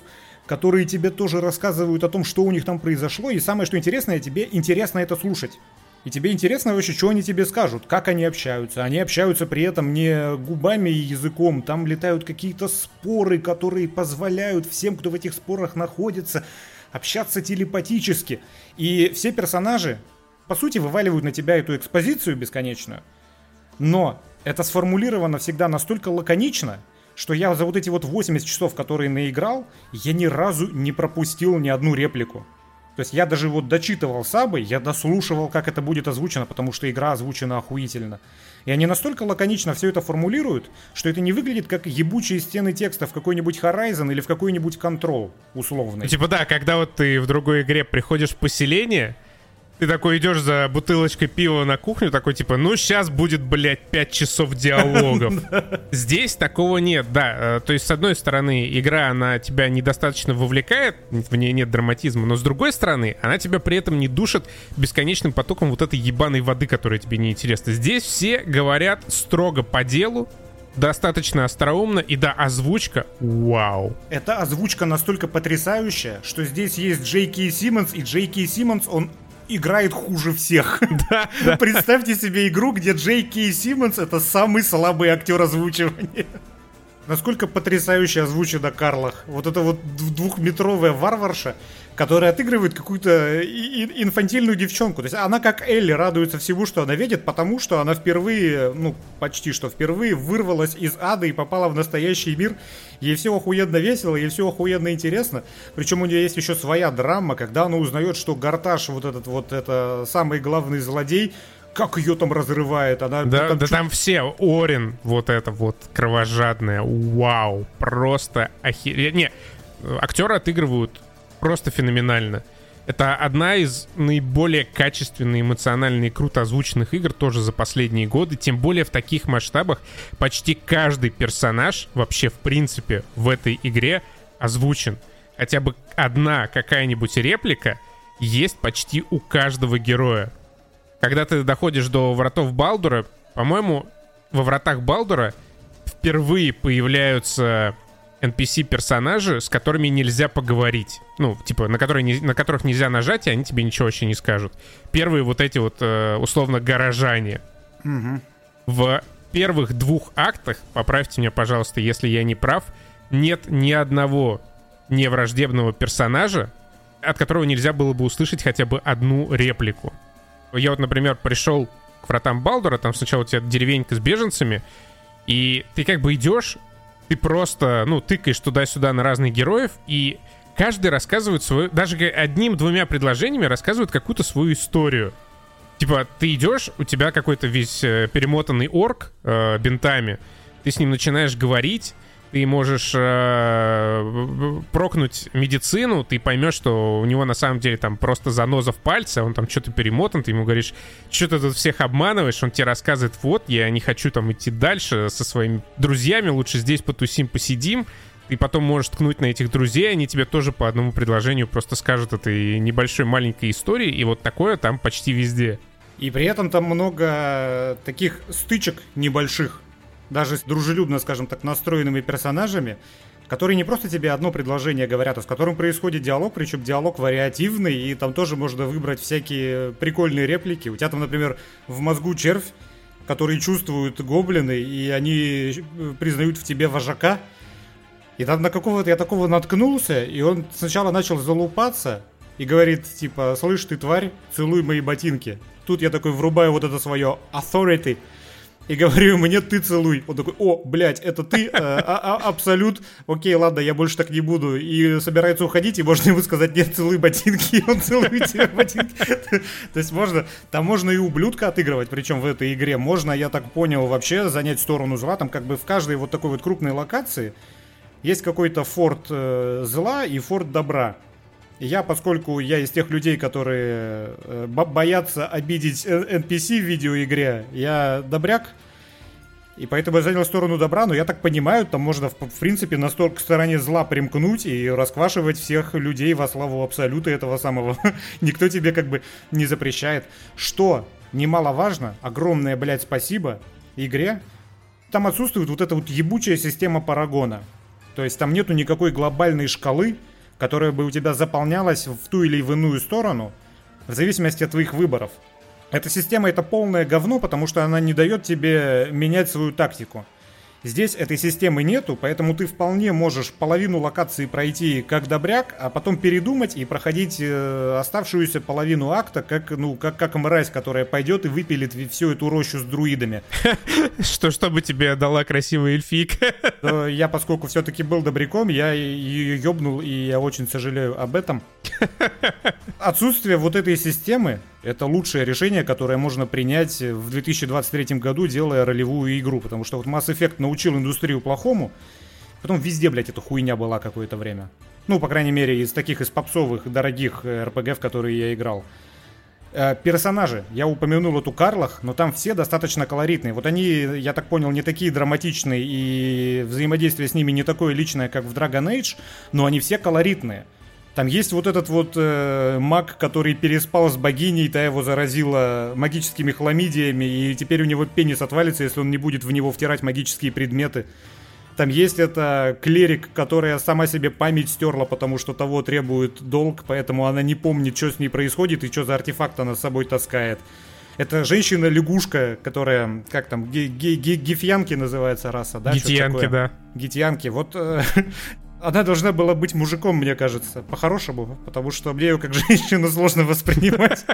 которые тебе тоже рассказывают о том, что у них там произошло, и самое что интересное, тебе интересно это слушать. И тебе интересно вообще, что они тебе скажут, как они общаются. Они общаются при этом не губами и языком, там летают какие-то споры, которые позволяют всем, кто в этих спорах находится, общаться телепатически. И все персонажи, по сути, вываливают на тебя эту экспозицию бесконечную. Но это сформулировано всегда настолько лаконично, что я за вот эти вот 80 часов, которые наиграл, я ни разу не пропустил ни одну реплику. То есть я даже вот дочитывал сабы, я дослушивал, как это будет озвучено, потому что игра озвучена охуительно. И они настолько лаконично все это формулируют, что это не выглядит как ебучие стены текста в какой-нибудь Horizon или в какой-нибудь Control условный. Типа да, когда вот ты в другой игре приходишь в поселение, ты такой идешь за бутылочкой пива на кухню, такой типа, ну сейчас будет, блядь, 5 часов диалогов. Здесь такого нет, да. Э, то есть, с одной стороны, игра, она тебя недостаточно вовлекает, в ней нет драматизма, но с другой стороны, она тебя при этом не душит бесконечным потоком вот этой ебаной воды, которая тебе не интересна. Здесь все говорят строго по делу, достаточно остроумно, и да, озвучка, вау. Эта озвучка настолько потрясающая, что здесь есть Джей Кей Симмонс, и Джей Кей Симмонс, он играет хуже всех. Да, да. Представьте себе игру, где Джей Кей Симмонс это самый слабый актер озвучивания. Насколько потрясающе озвучена Карлах. Вот это вот двухметровая варварша, которая отыгрывает какую-то инфантильную девчонку. То есть она как Элли радуется всему, что она видит, потому что она впервые, ну почти что впервые вырвалась из ада и попала в настоящий мир. Ей все охуенно весело, ей все охуенно интересно. Причем у нее есть еще своя драма, когда она узнает, что Гарташ, вот этот вот, это самый главный злодей, как ее там разрывает. Она, да, там, да чуть... там все, Орин, вот это вот кровожадная, вау, просто охереть. Не, актеры отыгрывают просто феноменально. Это одна из наиболее качественных, эмоционально и круто озвученных игр тоже за последние годы. Тем более в таких масштабах почти каждый персонаж вообще в принципе в этой игре озвучен. Хотя бы одна какая-нибудь реплика есть почти у каждого героя. Когда ты доходишь до вратов Балдура, по-моему, во вратах Балдура впервые появляются NPC-персонажи, с которыми нельзя поговорить. Ну, типа, на, которые не, на которых нельзя нажать, и они тебе ничего вообще не скажут. Первые вот эти вот, э, условно, горожане. Угу. В первых двух актах, поправьте меня, пожалуйста, если я не прав, нет ни одного невраждебного персонажа, от которого нельзя было бы услышать хотя бы одну реплику. Я вот, например, пришел к вратам Балдура, там сначала у тебя деревенька с беженцами, и ты как бы идешь, ты просто, ну, тыкаешь туда-сюда на разных героев, и каждый рассказывает свою, даже одним-двумя предложениями рассказывает какую-то свою историю. Типа, ты идешь, у тебя какой-то весь э, перемотанный орк э, бинтами, ты с ним начинаешь говорить, ты можешь э, прокнуть медицину, ты поймешь, что у него на самом деле там просто заноза в пальце, он там что-то перемотан, ты ему говоришь, что ты тут всех обманываешь, он тебе рассказывает, вот, я не хочу там идти дальше со своими друзьями, лучше здесь потусим, посидим, ты потом можешь ткнуть на этих друзей, они тебе тоже по одному предложению просто скажут этой небольшой маленькой истории, и вот такое там почти везде. И при этом там много таких стычек небольших, даже с дружелюбно, скажем так, настроенными персонажами, которые не просто тебе одно предложение говорят, а с которым происходит диалог, причем диалог вариативный, и там тоже можно выбрать всякие прикольные реплики. У тебя там, например, в мозгу червь, который чувствуют гоблины, и они э, признают в тебе вожака. И там на какого-то я такого наткнулся, и он сначала начал залупаться, и говорит, типа, слышь ты, тварь, целуй мои ботинки. Тут я такой врубаю вот это свое authority, и говорю ему, нет, ты целуй. Он такой, о, блядь, это ты, а, а, а, абсолют, окей, ладно, я больше так не буду. И собирается уходить, и можно ему сказать, нет, целуй ботинки, и он целует тебе ботинки. То есть можно, там можно и ублюдка отыгрывать, причем в этой игре. Можно, я так понял, вообще занять сторону зла. Там как бы в каждой вот такой вот крупной локации есть какой-то форт э, зла и форт добра. Я, поскольку я из тех людей, которые э, боятся обидеть NPC в видеоигре, я добряк, и поэтому я занял сторону добра, но я так понимаю, там можно, в, в принципе, настолько к стороне зла примкнуть и расквашивать всех людей во славу абсолюта этого самого. Никто тебе как бы не запрещает. Что немаловажно, огромное, блядь, спасибо игре, там отсутствует вот эта вот ебучая система парагона. То есть там нету никакой глобальной шкалы, которая бы у тебя заполнялась в ту или в иную сторону, в зависимости от твоих выборов. Эта система это полное говно, потому что она не дает тебе менять свою тактику. Здесь этой системы нету, поэтому ты вполне можешь половину локации пройти как добряк, а потом передумать и проходить э, оставшуюся половину акта как, ну, как, как мразь, которая пойдет и выпилит всю эту рощу с друидами. Что, чтобы тебе дала красивый эльфик? Я, поскольку все-таки был добряком, я ее ёбнул, и я очень сожалею об этом. Отсутствие вот этой системы это лучшее решение, которое можно принять в 2023 году, делая ролевую игру. Потому что вот Mass Effect научил индустрию плохому, потом везде, блядь, эта хуйня была какое-то время. Ну, по крайней мере, из таких, из попсовых, дорогих RPG, э, в которые я играл. Э, персонажи. Я упомянул эту Карлах, но там все достаточно колоритные. Вот они, я так понял, не такие драматичные, и взаимодействие с ними не такое личное, как в Dragon Age, но они все колоритные. Там есть вот этот вот э, маг, который переспал с богиней, та его заразила магическими хламидиями, и теперь у него пенис отвалится, если он не будет в него втирать магические предметы. Там есть это клерик, которая сама себе память стерла, потому что того требует долг, поэтому она не помнит, что с ней происходит и что за артефакт она с собой таскает. Это женщина-лягушка, которая, как там, гифьянки называется раса, да? Гитьянки, да. Гитьянки. Вот э, она должна была быть мужиком, мне кажется, по-хорошему, потому что мне ее как женщину сложно воспринимать.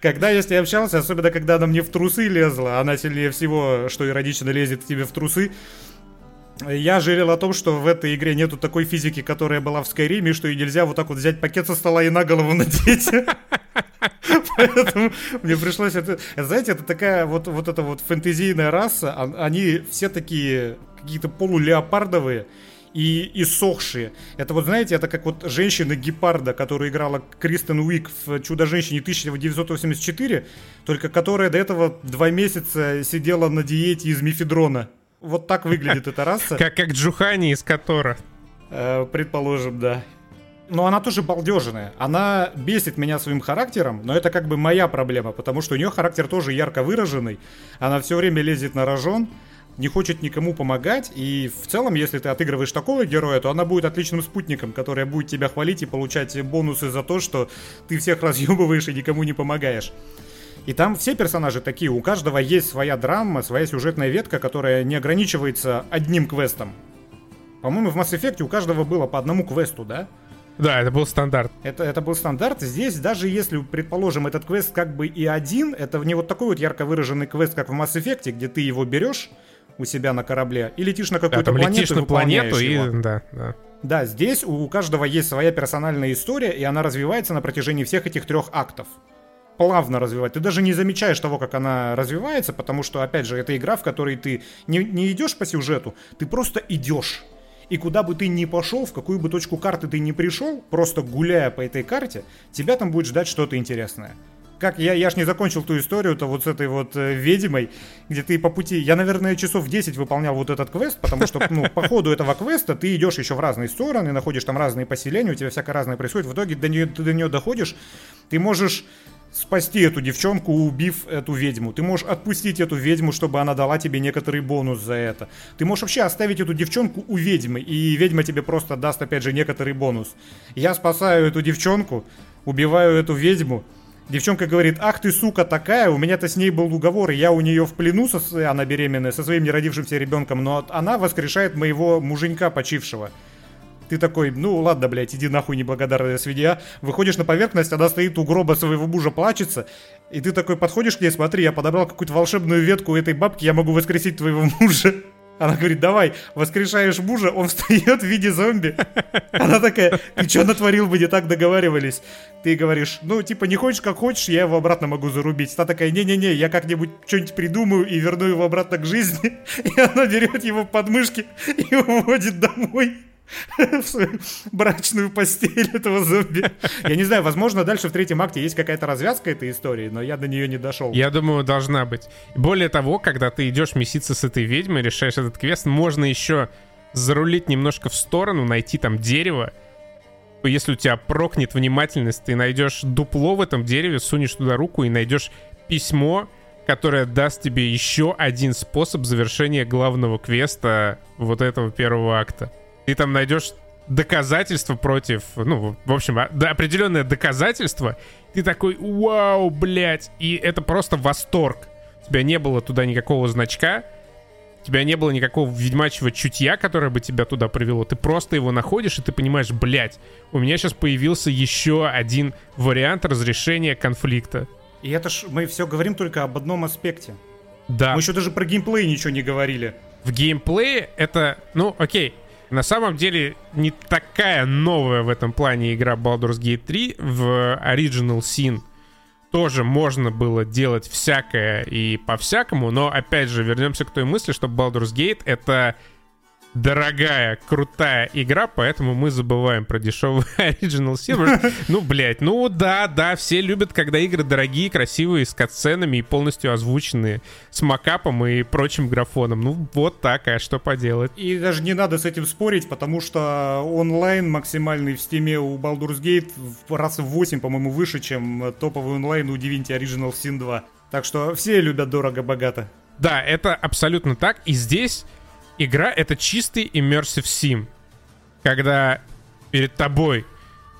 Когда я с ней общался, особенно когда она мне в трусы лезла, она сильнее всего, что иронично лезет тебе в трусы, я жалел о том, что в этой игре нету такой физики, которая была в Скайриме, что и нельзя вот так вот взять пакет со стола и на голову надеть. Поэтому мне пришлось это... Знаете, это такая вот, вот эта вот фэнтезийная раса, а, они все такие какие-то полулеопардовые, и иссохшие. Это вот, знаете, это как вот женщина-гепарда, которая играла Кристен Уик в «Чудо-женщине» 1984, только которая до этого два месяца сидела на диете из мифедрона. Вот так выглядит эта раса. Как, как Джухани из Котора. Э, предположим, да. Но она тоже балдежная. Она бесит меня своим характером, но это как бы моя проблема, потому что у нее характер тоже ярко выраженный. Она все время лезет на рожон, не хочет никому помогать, и в целом, если ты отыгрываешь такого героя, то она будет отличным спутником, которая будет тебя хвалить и получать бонусы за то, что ты всех разъебываешь и никому не помогаешь. И там все персонажи такие, у каждого есть своя драма, своя сюжетная ветка, которая не ограничивается одним квестом. По-моему, в Mass Effect у каждого было по одному квесту, да? Да, это был стандарт. Это, это был стандарт. Здесь, даже если, предположим, этот квест как бы и один, это не вот такой вот ярко выраженный квест, как в Mass Effect, где ты его берешь, у себя на корабле и летишь на какую-то да, планету. Летишь на планету его. и да, да. Да, здесь у каждого есть своя персональная история, и она развивается на протяжении всех этих трех актов. плавно развивать. Ты даже не замечаешь того, как она развивается, потому что, опять же, это игра, в которой ты не, не идешь по сюжету, ты просто идешь. И куда бы ты ни пошел, в какую бы точку карты ты ни пришел, просто гуляя по этой карте, тебя там будет ждать что-то интересное как я, я ж не закончил ту историю-то вот с этой вот э, ведьмой, где ты по пути... Я, наверное, часов 10 выполнял вот этот квест, потому что, ну, по ходу этого квеста ты идешь еще в разные стороны, находишь там разные поселения, у тебя всякое разное происходит. В итоге до нее, ты до нее доходишь, ты можешь спасти эту девчонку, убив эту ведьму. Ты можешь отпустить эту ведьму, чтобы она дала тебе некоторый бонус за это. Ты можешь вообще оставить эту девчонку у ведьмы, и ведьма тебе просто даст, опять же, некоторый бонус. Я спасаю эту девчонку, убиваю эту ведьму, Девчонка говорит, ах ты сука такая, у меня-то с ней был уговор, и я у нее в плену, со, она беременная, со своим неродившимся ребенком, но она воскрешает моего муженька почившего. Ты такой, ну ладно, блядь, иди нахуй, неблагодарная свинья. Выходишь на поверхность, она стоит у гроба своего мужа, плачется. И ты такой подходишь к ней, смотри, я подобрал какую-то волшебную ветку этой бабки, я могу воскресить твоего мужа. Она говорит, давай, воскрешаешь мужа, он встает в виде зомби. Она такая, ты что натворил, мы не так договаривались. Ты говоришь, ну, типа, не хочешь, как хочешь, я его обратно могу зарубить. Она такая, не-не-не, я как-нибудь что-нибудь придумаю и верну его обратно к жизни. И она берет его под мышки и уводит домой. в брачную постель этого зомби. Я не знаю, возможно, дальше в третьем акте есть какая-то развязка этой истории, но я до нее не дошел. Я думаю, должна быть. Более того, когда ты идешь меситься с этой ведьмой, решаешь этот квест, можно еще зарулить немножко в сторону, найти там дерево. Если у тебя прокнет внимательность, ты найдешь дупло в этом дереве, сунешь туда руку и найдешь письмо, которое даст тебе еще один способ завершения главного квеста вот этого первого акта ты там найдешь доказательства против, ну, в общем, а, определенное доказательство, ты такой, вау, блядь, и это просто восторг. У тебя не было туда никакого значка, у тебя не было никакого ведьмачьего чутья, которое бы тебя туда привело. Ты просто его находишь, и ты понимаешь, блядь, у меня сейчас появился еще один вариант разрешения конфликта. И это ж мы все говорим только об одном аспекте. Да. Мы еще даже про геймплей ничего не говорили. В геймплее это, ну, окей, на самом деле не такая новая в этом плане игра Baldur's Gate 3 в Original Sin. Тоже можно было делать всякое и по-всякому, но опять же вернемся к той мысли, что Baldur's Gate это дорогая, крутая игра, поэтому мы забываем про дешевый Original Sin. Ну, блядь, ну да, да, все любят, когда игры дорогие, красивые, с катсценами и полностью озвученные, с макапом и прочим графоном. Ну, вот так, а что поделать? И даже не надо с этим спорить, потому что онлайн максимальный в стиме у Baldur's Gate раз в 8, по-моему, выше, чем топовый онлайн у Divinity Original Sin 2. Так что все любят дорого-богато. Да, это абсолютно так. И здесь игра — это чистый immersive sim, когда перед тобой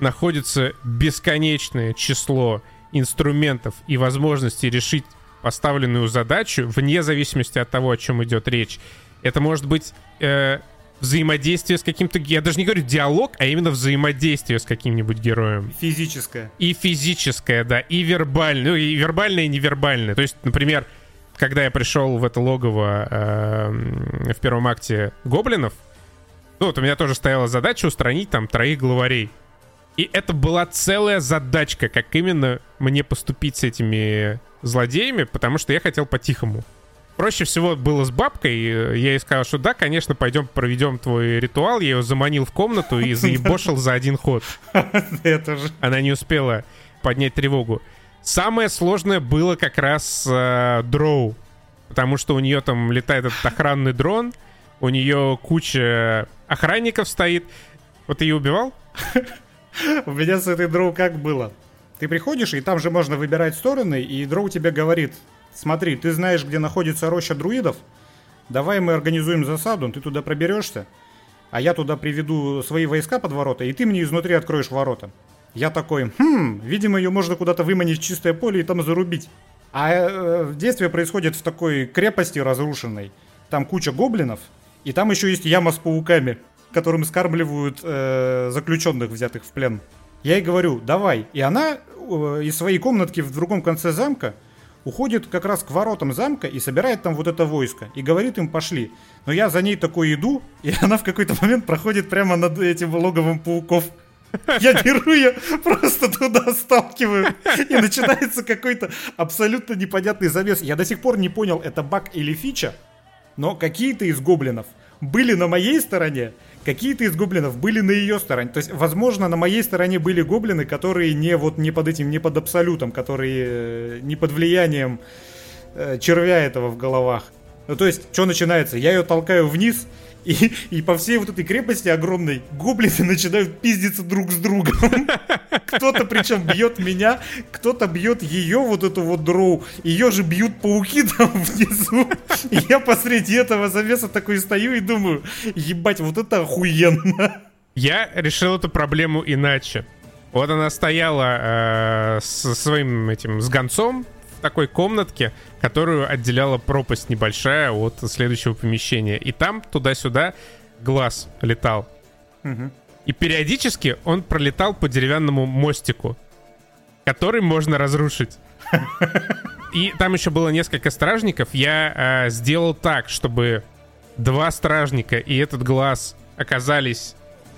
находится бесконечное число инструментов и возможностей решить поставленную задачу вне зависимости от того, о чем идет речь. Это может быть э, взаимодействие с каким-то... Я даже не говорю диалог, а именно взаимодействие с каким-нибудь героем. Физическое. И физическое, да, и вербальное. Ну, и вербальное, и невербальное. То есть, например, когда я пришел в это логово э, в первом акте гоблинов, ну вот у меня тоже стояла задача устранить там троих главарей. И это была целая задачка, как именно мне поступить с этими злодеями, потому что я хотел по-тихому. Проще всего было с бабкой. Я ей сказал, что да, конечно, пойдем проведем твой ритуал. Я ее заманил в комнату и заебошил за один ход. Она не успела поднять тревогу. Самое сложное было как раз э, дроу. Потому что у нее там летает этот охранный дрон, у нее куча охранников стоит. Вот ты ее убивал? У меня с этой дроу как было? Ты приходишь, и там же можно выбирать стороны, и дроу тебе говорит, смотри, ты знаешь, где находится роща друидов, давай мы организуем засаду, ты туда проберешься, а я туда приведу свои войска под ворота, и ты мне изнутри откроешь ворота. Я такой, хм, видимо, ее можно куда-то выманить в чистое поле и там зарубить. А э, действие происходит в такой крепости разрушенной. Там куча гоблинов, и там еще есть яма с пауками, которым скармливают э, заключенных, взятых в плен. Я ей говорю, давай. И она э, из своей комнатки в другом конце замка уходит как раз к воротам замка и собирает там вот это войско. И говорит им, пошли. Но я за ней такой иду, и она в какой-то момент проходит прямо над этим логовом пауков. Я беру ее, просто туда сталкиваю, и начинается какой-то абсолютно непонятный замес. Я до сих пор не понял, это баг или фича, но какие-то из гоблинов были на моей стороне, какие-то из гоблинов были на ее стороне. То есть, возможно, на моей стороне были гоблины, которые не вот не под этим, не под абсолютом, которые э, не под влиянием э, червя этого в головах. Ну, то есть, что начинается? Я ее толкаю вниз, и, и по всей вот этой крепости огромной гоблины начинают пиздиться друг с другом. Кто-то причем бьет меня, кто-то бьет ее, вот эту вот дроу. Ее же бьют пауки там внизу. И я посреди этого завеса такой стою и думаю, ебать, вот это охуенно. Я решил эту проблему иначе. Вот она стояла э, со своим этим с гонцом такой комнатке, которую отделяла пропасть небольшая от следующего помещения. И там туда-сюда глаз летал. Угу. И периодически он пролетал по деревянному мостику, который можно разрушить. И там еще было несколько стражников. Я э, сделал так, чтобы два стражника и этот глаз оказались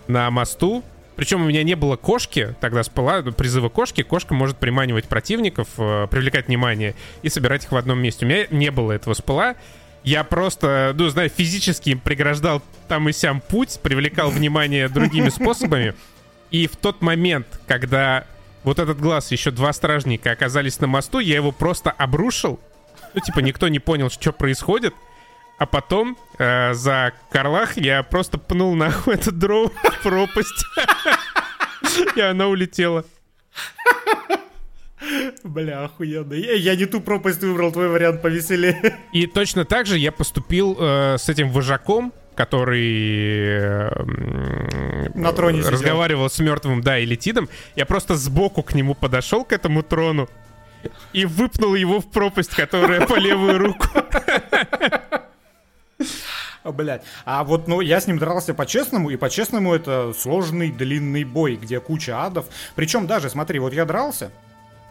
на мосту, причем у меня не было кошки, тогда спала призыва кошки. Кошка может приманивать противников, э, привлекать внимание и собирать их в одном месте. У меня не было этого спала. Я просто, ну, знаю, физически им преграждал там и сям путь, привлекал внимание другими способами. И в тот момент, когда вот этот глаз, еще два стражника оказались на мосту, я его просто обрушил. Ну, типа, никто не понял, что происходит. А потом э, за Карлах я просто пнул нахуй этот дроу в пропасть. И она улетела. Бля, охуенно. Я, я не ту пропасть выбрал, твой вариант повеселее. И точно так же я поступил э, с этим вожаком, который э, На троне сидел. разговаривал с мертвым, да, Элитидом. Я просто сбоку к нему подошел, к этому трону, и выпнул его в пропасть, которая по левую руку. Блять. А вот, ну, я с ним дрался по-честному, и по-честному это сложный длинный бой, где куча адов. Причем даже, смотри, вот я дрался,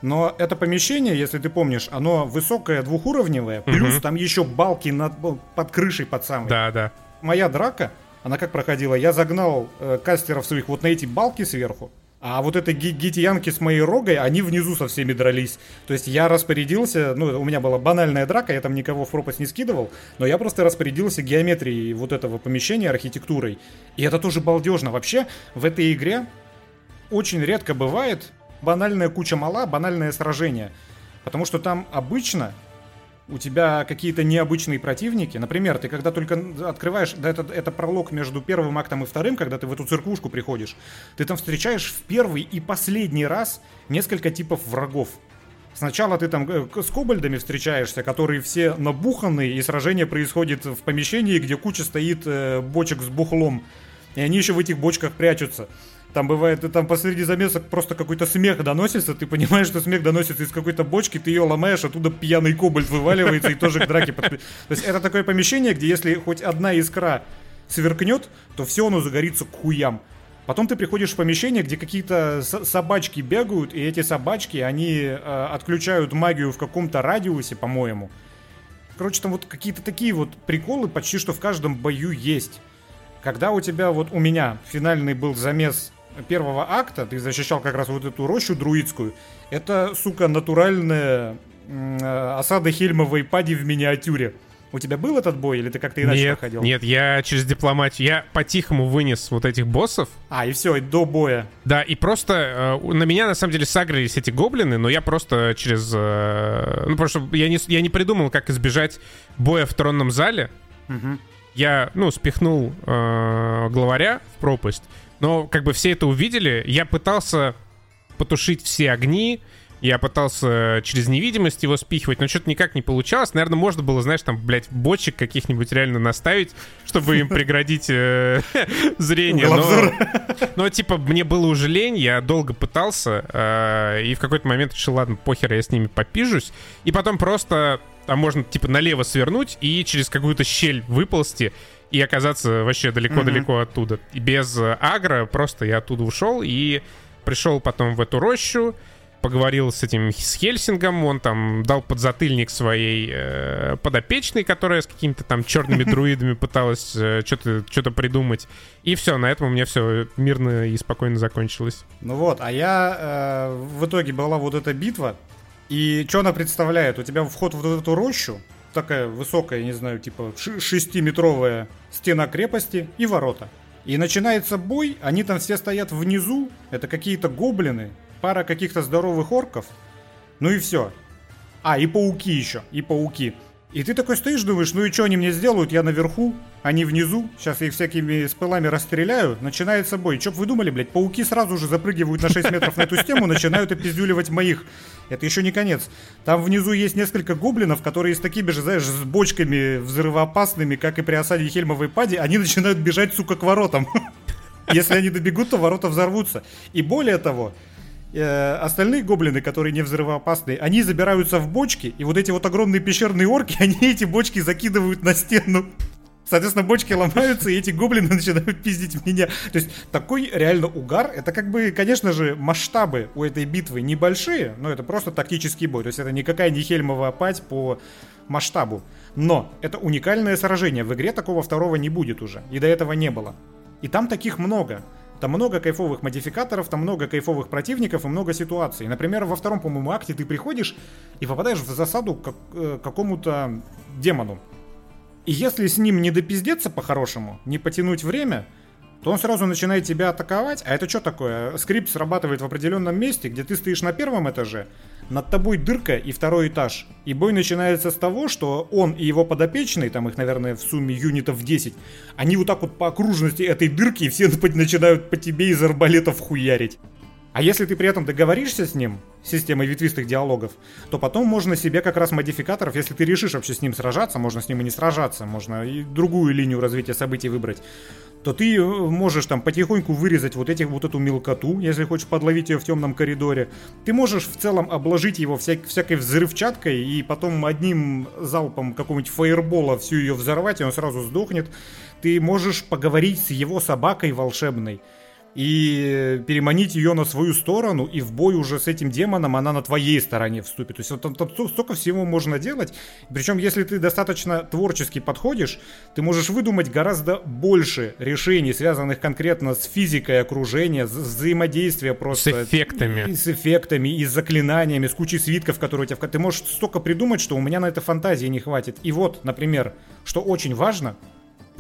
но это помещение, если ты помнишь, оно высокое, двухуровневое, плюс Мгм. там еще балки над, под крышей под самой. Да, да. Моя драка, она как проходила? Я загнал э, кастеров своих вот на эти балки сверху, а вот это ги- гитиянки с моей рогой, они внизу со всеми дрались. То есть я распорядился, ну, у меня была банальная драка, я там никого в пропасть не скидывал, но я просто распорядился геометрией вот этого помещения, архитектурой. И это тоже балдежно. Вообще, в этой игре очень редко бывает банальная куча мала, банальное сражение. Потому что там обычно у тебя какие-то необычные противники. Например, ты когда только открываешь, да, это, это пролог между первым актом и вторым, когда ты в эту церквушку приходишь, ты там встречаешь в первый и последний раз несколько типов врагов. Сначала ты там э, с кобальдами встречаешься, которые все набуханные, и сражение происходит в помещении, где куча стоит э, бочек с бухлом. И они еще в этих бочках прячутся. Там бывает, там посреди замесок просто какой-то смех доносится, ты понимаешь, что смех доносится из какой-то бочки, ты ее ломаешь, оттуда пьяный кобальт вываливается и тоже к драке То есть это такое помещение, где если хоть одна искра сверкнет, то все оно загорится к хуям. Потом ты приходишь в помещение, где какие-то собачки бегают, и эти собачки, они э, отключают магию в каком-то радиусе, по-моему. Короче, там вот какие-то такие вот приколы почти что в каждом бою есть. Когда у тебя, вот у меня финальный был замес первого акта, ты защищал как раз вот эту рощу друидскую, это, сука, натуральная осада Хельмовой пади в миниатюре. У тебя был этот бой, или ты как-то иначе Нет, проходил? нет, я через дипломатию, я по-тихому вынес вот этих боссов, А, и все, до боя. Да, и просто э, на меня на самом деле сагрились эти гоблины, но я просто через... э, ну, потому что я не, я не придумал, как избежать боя в тронном зале. Мгм. Я, ну, спихнул э, главаря в пропасть, но как бы все это увидели. Я пытался потушить все огни, я пытался через невидимость его спихивать, но что-то никак не получалось. Наверное, можно было, знаешь, там, блядь, бочек каких-нибудь реально наставить, чтобы им преградить э, зрение. Но, типа, мне было уже лень, я долго пытался, э, и в какой-то момент решил, ладно, похер, я с ними попижусь. И потом просто там можно, типа, налево свернуть и через какую-то щель выползти и оказаться вообще далеко-далеко оттуда. И без э, агро просто я оттуда ушел и пришел потом в эту рощу, поговорил с этим с Хельсингом, он там дал подзатыльник своей э, подопечной, которая с какими-то там черными друидами пыталась э, что-то что придумать. И все, на этом у меня все мирно и спокойно закончилось. Ну вот, а я э, в итоге была вот эта битва, и что она представляет? У тебя вход в вот эту рощу, такая высокая, не знаю, типа шестиметровая стена крепости и ворота. И начинается бой, они там все стоят внизу, это какие-то гоблины, пара каких-то здоровых орков, ну и все. А, и пауки еще, и пауки. И ты такой стоишь, думаешь, ну и что они мне сделают? Я наверху, они внизу, сейчас я их всякими спылами расстреляю, начинается бой. Че вы думали, блядь, пауки сразу же запрыгивают на 6 метров на эту стену, начинают опиздюливать моих. Это еще не конец. Там внизу есть несколько гоблинов, которые с такими же, знаешь, с бочками взрывоопасными, как и при осаде Хельмовой пади, они начинают бежать, сука, к воротам. Если они добегут, то ворота взорвутся. И более того, э, остальные гоблины, которые не взрывоопасные, они забираются в бочки, и вот эти вот огромные пещерные орки, они эти бочки закидывают на стену. Соответственно, бочки ломаются, и эти гоблины начинают пиздить меня. То есть такой реально угар. Это как бы, конечно же, масштабы у этой битвы небольшие, но это просто тактический бой. То есть это никакая не Хельмова пать по масштабу. Но это уникальное сражение. В игре такого второго не будет уже. И до этого не было. И там таких много. Там много кайфовых модификаторов, там много кайфовых противников и много ситуаций. Например, во втором, по-моему, акте ты приходишь и попадаешь в засаду к э, какому-то демону. И если с ним не допиздеться по-хорошему, не потянуть время, то он сразу начинает тебя атаковать. А это что такое? Скрипт срабатывает в определенном месте, где ты стоишь на первом этаже, над тобой дырка и второй этаж. И бой начинается с того, что он и его подопечные, там их, наверное, в сумме юнитов 10, они вот так вот по окружности этой дырки все начинают по тебе из арбалетов хуярить. А если ты при этом договоришься с ним, системой ветвистых диалогов, то потом можно себе как раз модификаторов, если ты решишь вообще с ним сражаться, можно с ним и не сражаться, можно и другую линию развития событий выбрать, то ты э, можешь там потихоньку вырезать вот этих вот эту мелкоту, если хочешь подловить ее в темном коридоре. Ты можешь в целом обложить его вся, всякой взрывчаткой и потом одним залпом какого-нибудь фаербола всю ее взорвать, и он сразу сдохнет. Ты можешь поговорить с его собакой волшебной и переманить ее на свою сторону, и в бой уже с этим демоном она на твоей стороне вступит. То есть вот там, там столько всего можно делать. Причем, если ты достаточно творчески подходишь, ты можешь выдумать гораздо больше решений, связанных конкретно с физикой окружения, с взаимодействием просто. С эффектами. И с эффектами, и с заклинаниями, с кучей свитков, которые у тебя... Ты можешь столько придумать, что у меня на это фантазии не хватит. И вот, например, что очень важно,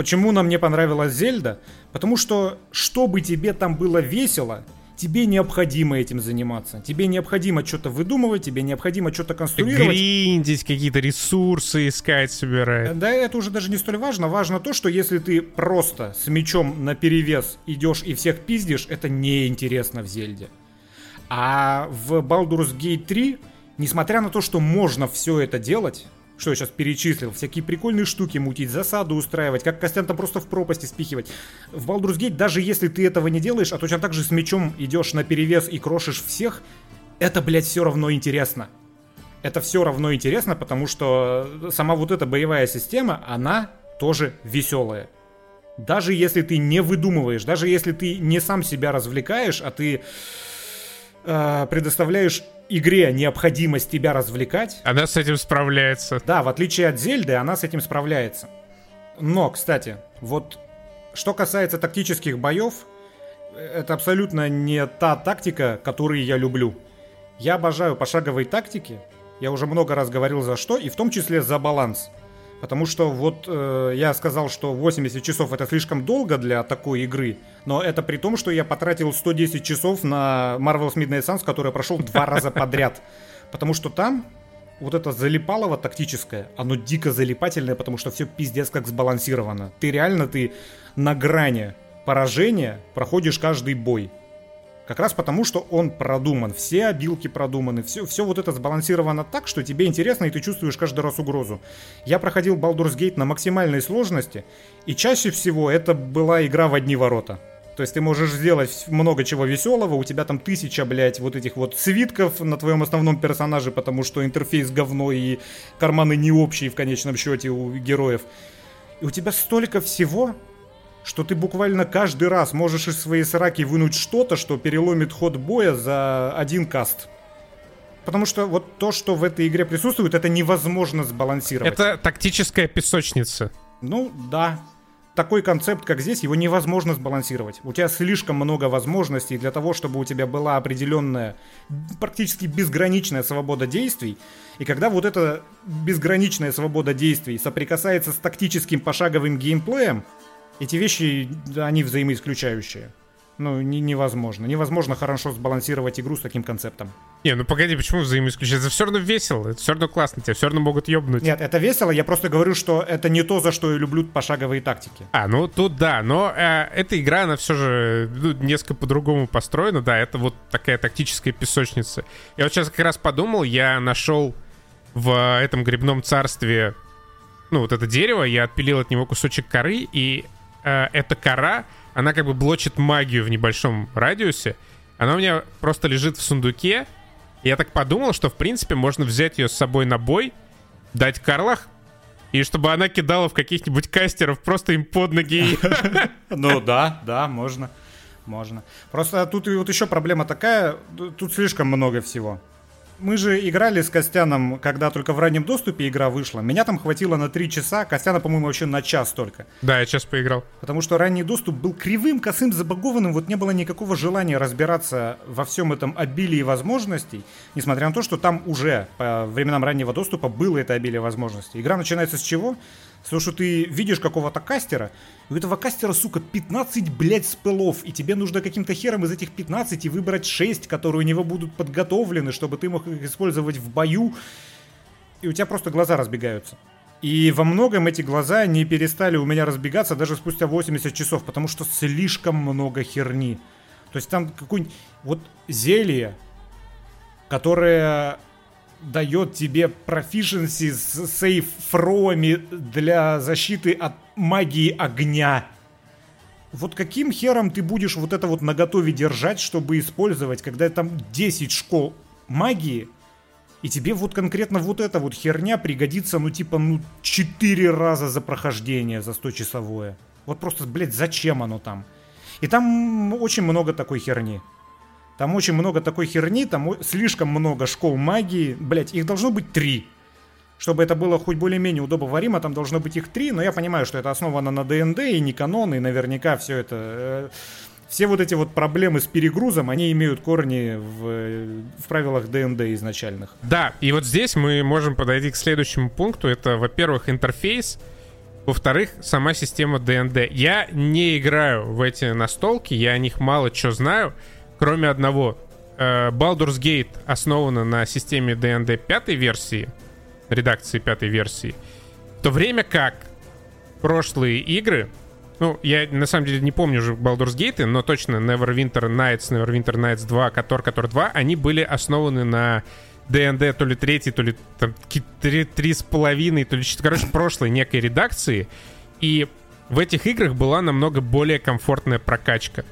Почему нам не понравилась Зельда? Потому что, чтобы тебе там было весело, тебе необходимо этим заниматься. Тебе необходимо что-то выдумывать, тебе необходимо что-то конструировать. Гриндить, какие-то ресурсы искать, собирать. Да, это уже даже не столь важно. Важно то, что если ты просто с мечом на перевес идешь и всех пиздишь, это неинтересно в Зельде. А в Baldur's Gate 3, несмотря на то, что можно все это делать, что я сейчас перечислил, всякие прикольные штуки мутить, засаду устраивать, как Костян там просто в пропасти спихивать. В Baldur's Gate, даже если ты этого не делаешь, а точно так же с мечом идешь на перевес и крошишь всех, это, блядь, все равно интересно. Это все равно интересно, потому что сама вот эта боевая система, она тоже веселая. Даже если ты не выдумываешь, даже если ты не сам себя развлекаешь, а ты э, предоставляешь игре необходимость тебя развлекать. Она с этим справляется. Да, в отличие от Зельды, она с этим справляется. Но, кстати, вот что касается тактических боев, это абсолютно не та тактика, которую я люблю. Я обожаю пошаговые тактики. Я уже много раз говорил за что, и в том числе за баланс. Потому что вот э, я сказал, что 80 часов это слишком долго для такой игры, но это при том, что я потратил 110 часов на Marvel's Midnight Suns, который прошел два раза подряд. Потому что там вот это залипалово тактическое, оно дико залипательное, потому что все пиздец как сбалансировано. Ты реально, ты на грани поражения проходишь каждый бой. Как раз потому, что он продуман, все обилки продуманы, все, все вот это сбалансировано так, что тебе интересно, и ты чувствуешь каждый раз угрозу. Я проходил Baldur's Gate на максимальной сложности, и чаще всего это была игра в одни ворота. То есть ты можешь сделать много чего веселого, у тебя там тысяча, блядь, вот этих вот свитков на твоем основном персонаже, потому что интерфейс говно и карманы не общие в конечном счете у героев. И у тебя столько всего, что ты буквально каждый раз можешь из своей сраки вынуть что-то, что переломит ход боя за один каст. Потому что вот то, что в этой игре присутствует, это невозможно сбалансировать. Это тактическая песочница. Ну, да. Такой концепт, как здесь, его невозможно сбалансировать. У тебя слишком много возможностей для того, чтобы у тебя была определенная, практически безграничная свобода действий. И когда вот эта безграничная свобода действий соприкасается с тактическим пошаговым геймплеем, эти вещи, они взаимоисключающие ну, не, невозможно. Невозможно хорошо сбалансировать игру с таким концептом. Не, ну погоди, почему взаимоисключать? Это все равно весело, это все равно классно, тебя все равно могут ёбнуть. Нет, это весело, я просто говорю, что это не то, за что я люблю пошаговые тактики. А, ну тут да, но э, эта игра, она все же ну, несколько по-другому построена, да, это вот такая тактическая песочница. Я вот сейчас как раз подумал, я нашел в этом грибном царстве, ну, вот это дерево, я отпилил от него кусочек коры, и э, эта кора она как бы блочит магию в небольшом радиусе. Она у меня просто лежит в сундуке. И я так подумал, что в принципе можно взять ее с собой на бой, дать Карлах, и чтобы она кидала в каких-нибудь кастеров просто им под ноги. Ну да, да, можно. Можно. Просто тут вот еще проблема такая, тут слишком много всего мы же играли с Костяном, когда только в раннем доступе игра вышла. Меня там хватило на 3 часа, Костяна, по-моему, вообще на час только. Да, я час поиграл. Потому что ранний доступ был кривым, косым, забагованным, вот не было никакого желания разбираться во всем этом обилии возможностей, несмотря на то, что там уже по временам раннего доступа было это обилие возможностей. Игра начинается с чего? Того, что ты видишь какого-то кастера, у этого кастера, сука, 15, блядь, спелов, и тебе нужно каким-то хером из этих 15 выбрать 6, которые у него будут подготовлены, чтобы ты мог их использовать в бою, и у тебя просто глаза разбегаются. И во многом эти глаза не перестали у меня разбегаться даже спустя 80 часов, потому что слишком много херни. То есть там какое-нибудь вот зелье, которое дает тебе proficiency с сейф фроми для защиты от магии огня. Вот каким хером ты будешь вот это вот наготове держать, чтобы использовать, когда там 10 школ магии, и тебе вот конкретно вот эта вот херня пригодится, ну типа, ну 4 раза за прохождение, за 100 часовое. Вот просто, блядь, зачем оно там? И там очень много такой херни. Там очень много такой херни, там слишком много школ магии. Блять, их должно быть три. Чтобы это было хоть более-менее удобоваримо, там должно быть их три, но я понимаю, что это основано на ДНД и не канон, и наверняка все это... Э, все вот эти вот проблемы с перегрузом, они имеют корни в, в правилах ДНД изначальных. Да, и вот здесь мы можем подойти к следующему пункту. Это, во-первых, интерфейс, во-вторых, сама система ДНД. Я не играю в эти настолки, я о них мало что знаю кроме одного. Э, Baldur's Gate основана на системе D&D пятой версии, редакции пятой версии, в то время как прошлые игры, ну, я на самом деле не помню уже Baldur's Gate, но точно Neverwinter Nights, Neverwinter Nights 2, Котор, Котор 2, они были основаны на ДНД то ли третий, то ли там три, три с половиной, то ли, короче, прошлой некой редакции. И в этих играх была намного более комфортная прокачка.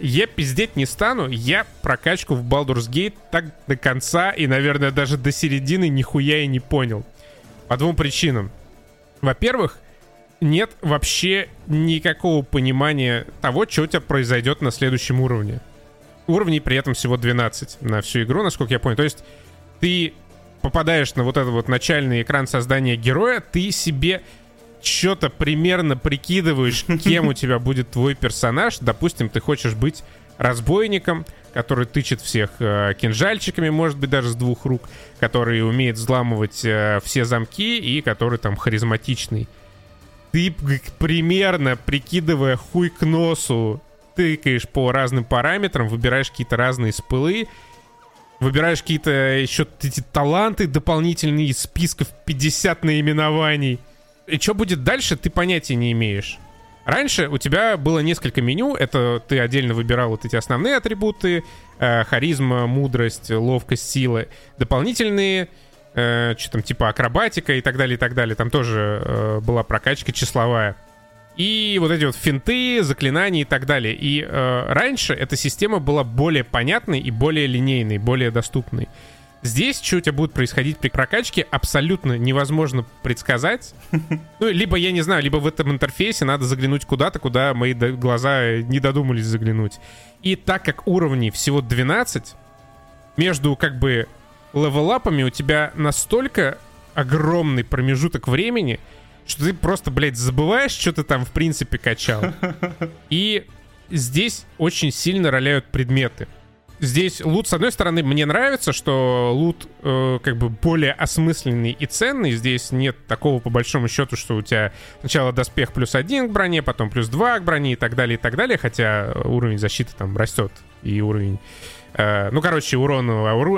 Я пиздеть не стану, я прокачку в Baldur's Gate так до конца и, наверное, даже до середины нихуя и не понял. По двум причинам. Во-первых, нет вообще никакого понимания того, что у тебя произойдет на следующем уровне. Уровней при этом всего 12 на всю игру, насколько я понял. То есть ты попадаешь на вот этот вот начальный экран создания героя, ты себе что-то примерно прикидываешь, кем у тебя будет твой персонаж. Допустим, ты хочешь быть разбойником, который тычет всех э, кинжальчиками, может быть, даже с двух рук, который умеет взламывать э, все замки и который там харизматичный. Ты примерно, прикидывая хуй к носу, тыкаешь по разным параметрам, выбираешь какие-то разные спылы, выбираешь какие-то еще эти таланты дополнительные из списков 50 наименований — и что будет дальше, ты понятия не имеешь. Раньше у тебя было несколько меню, это ты отдельно выбирал вот эти основные атрибуты, э, харизма, мудрость, ловкость, сила, дополнительные, э, что там, типа акробатика и так далее, и так далее, там тоже э, была прокачка числовая. И вот эти вот финты, заклинания и так далее. И э, раньше эта система была более понятной и более линейной, более доступной. Здесь, что у тебя будет происходить при прокачке, абсолютно невозможно предсказать. Ну, либо, я не знаю, либо в этом интерфейсе надо заглянуть куда-то, куда мои глаза не додумались заглянуть. И так как уровней всего 12, между как бы левелапами у тебя настолько огромный промежуток времени, что ты просто, блядь, забываешь, что ты там в принципе качал. И здесь очень сильно роляют предметы. Здесь лут, с одной стороны, мне нравится, что лут э, как бы более осмысленный и ценный. Здесь нет такого, по большому счету, что у тебя сначала доспех плюс один к броне, потом плюс два к броне и так далее, и так далее. Хотя уровень защиты там растет, и уровень Э, ну, короче, урон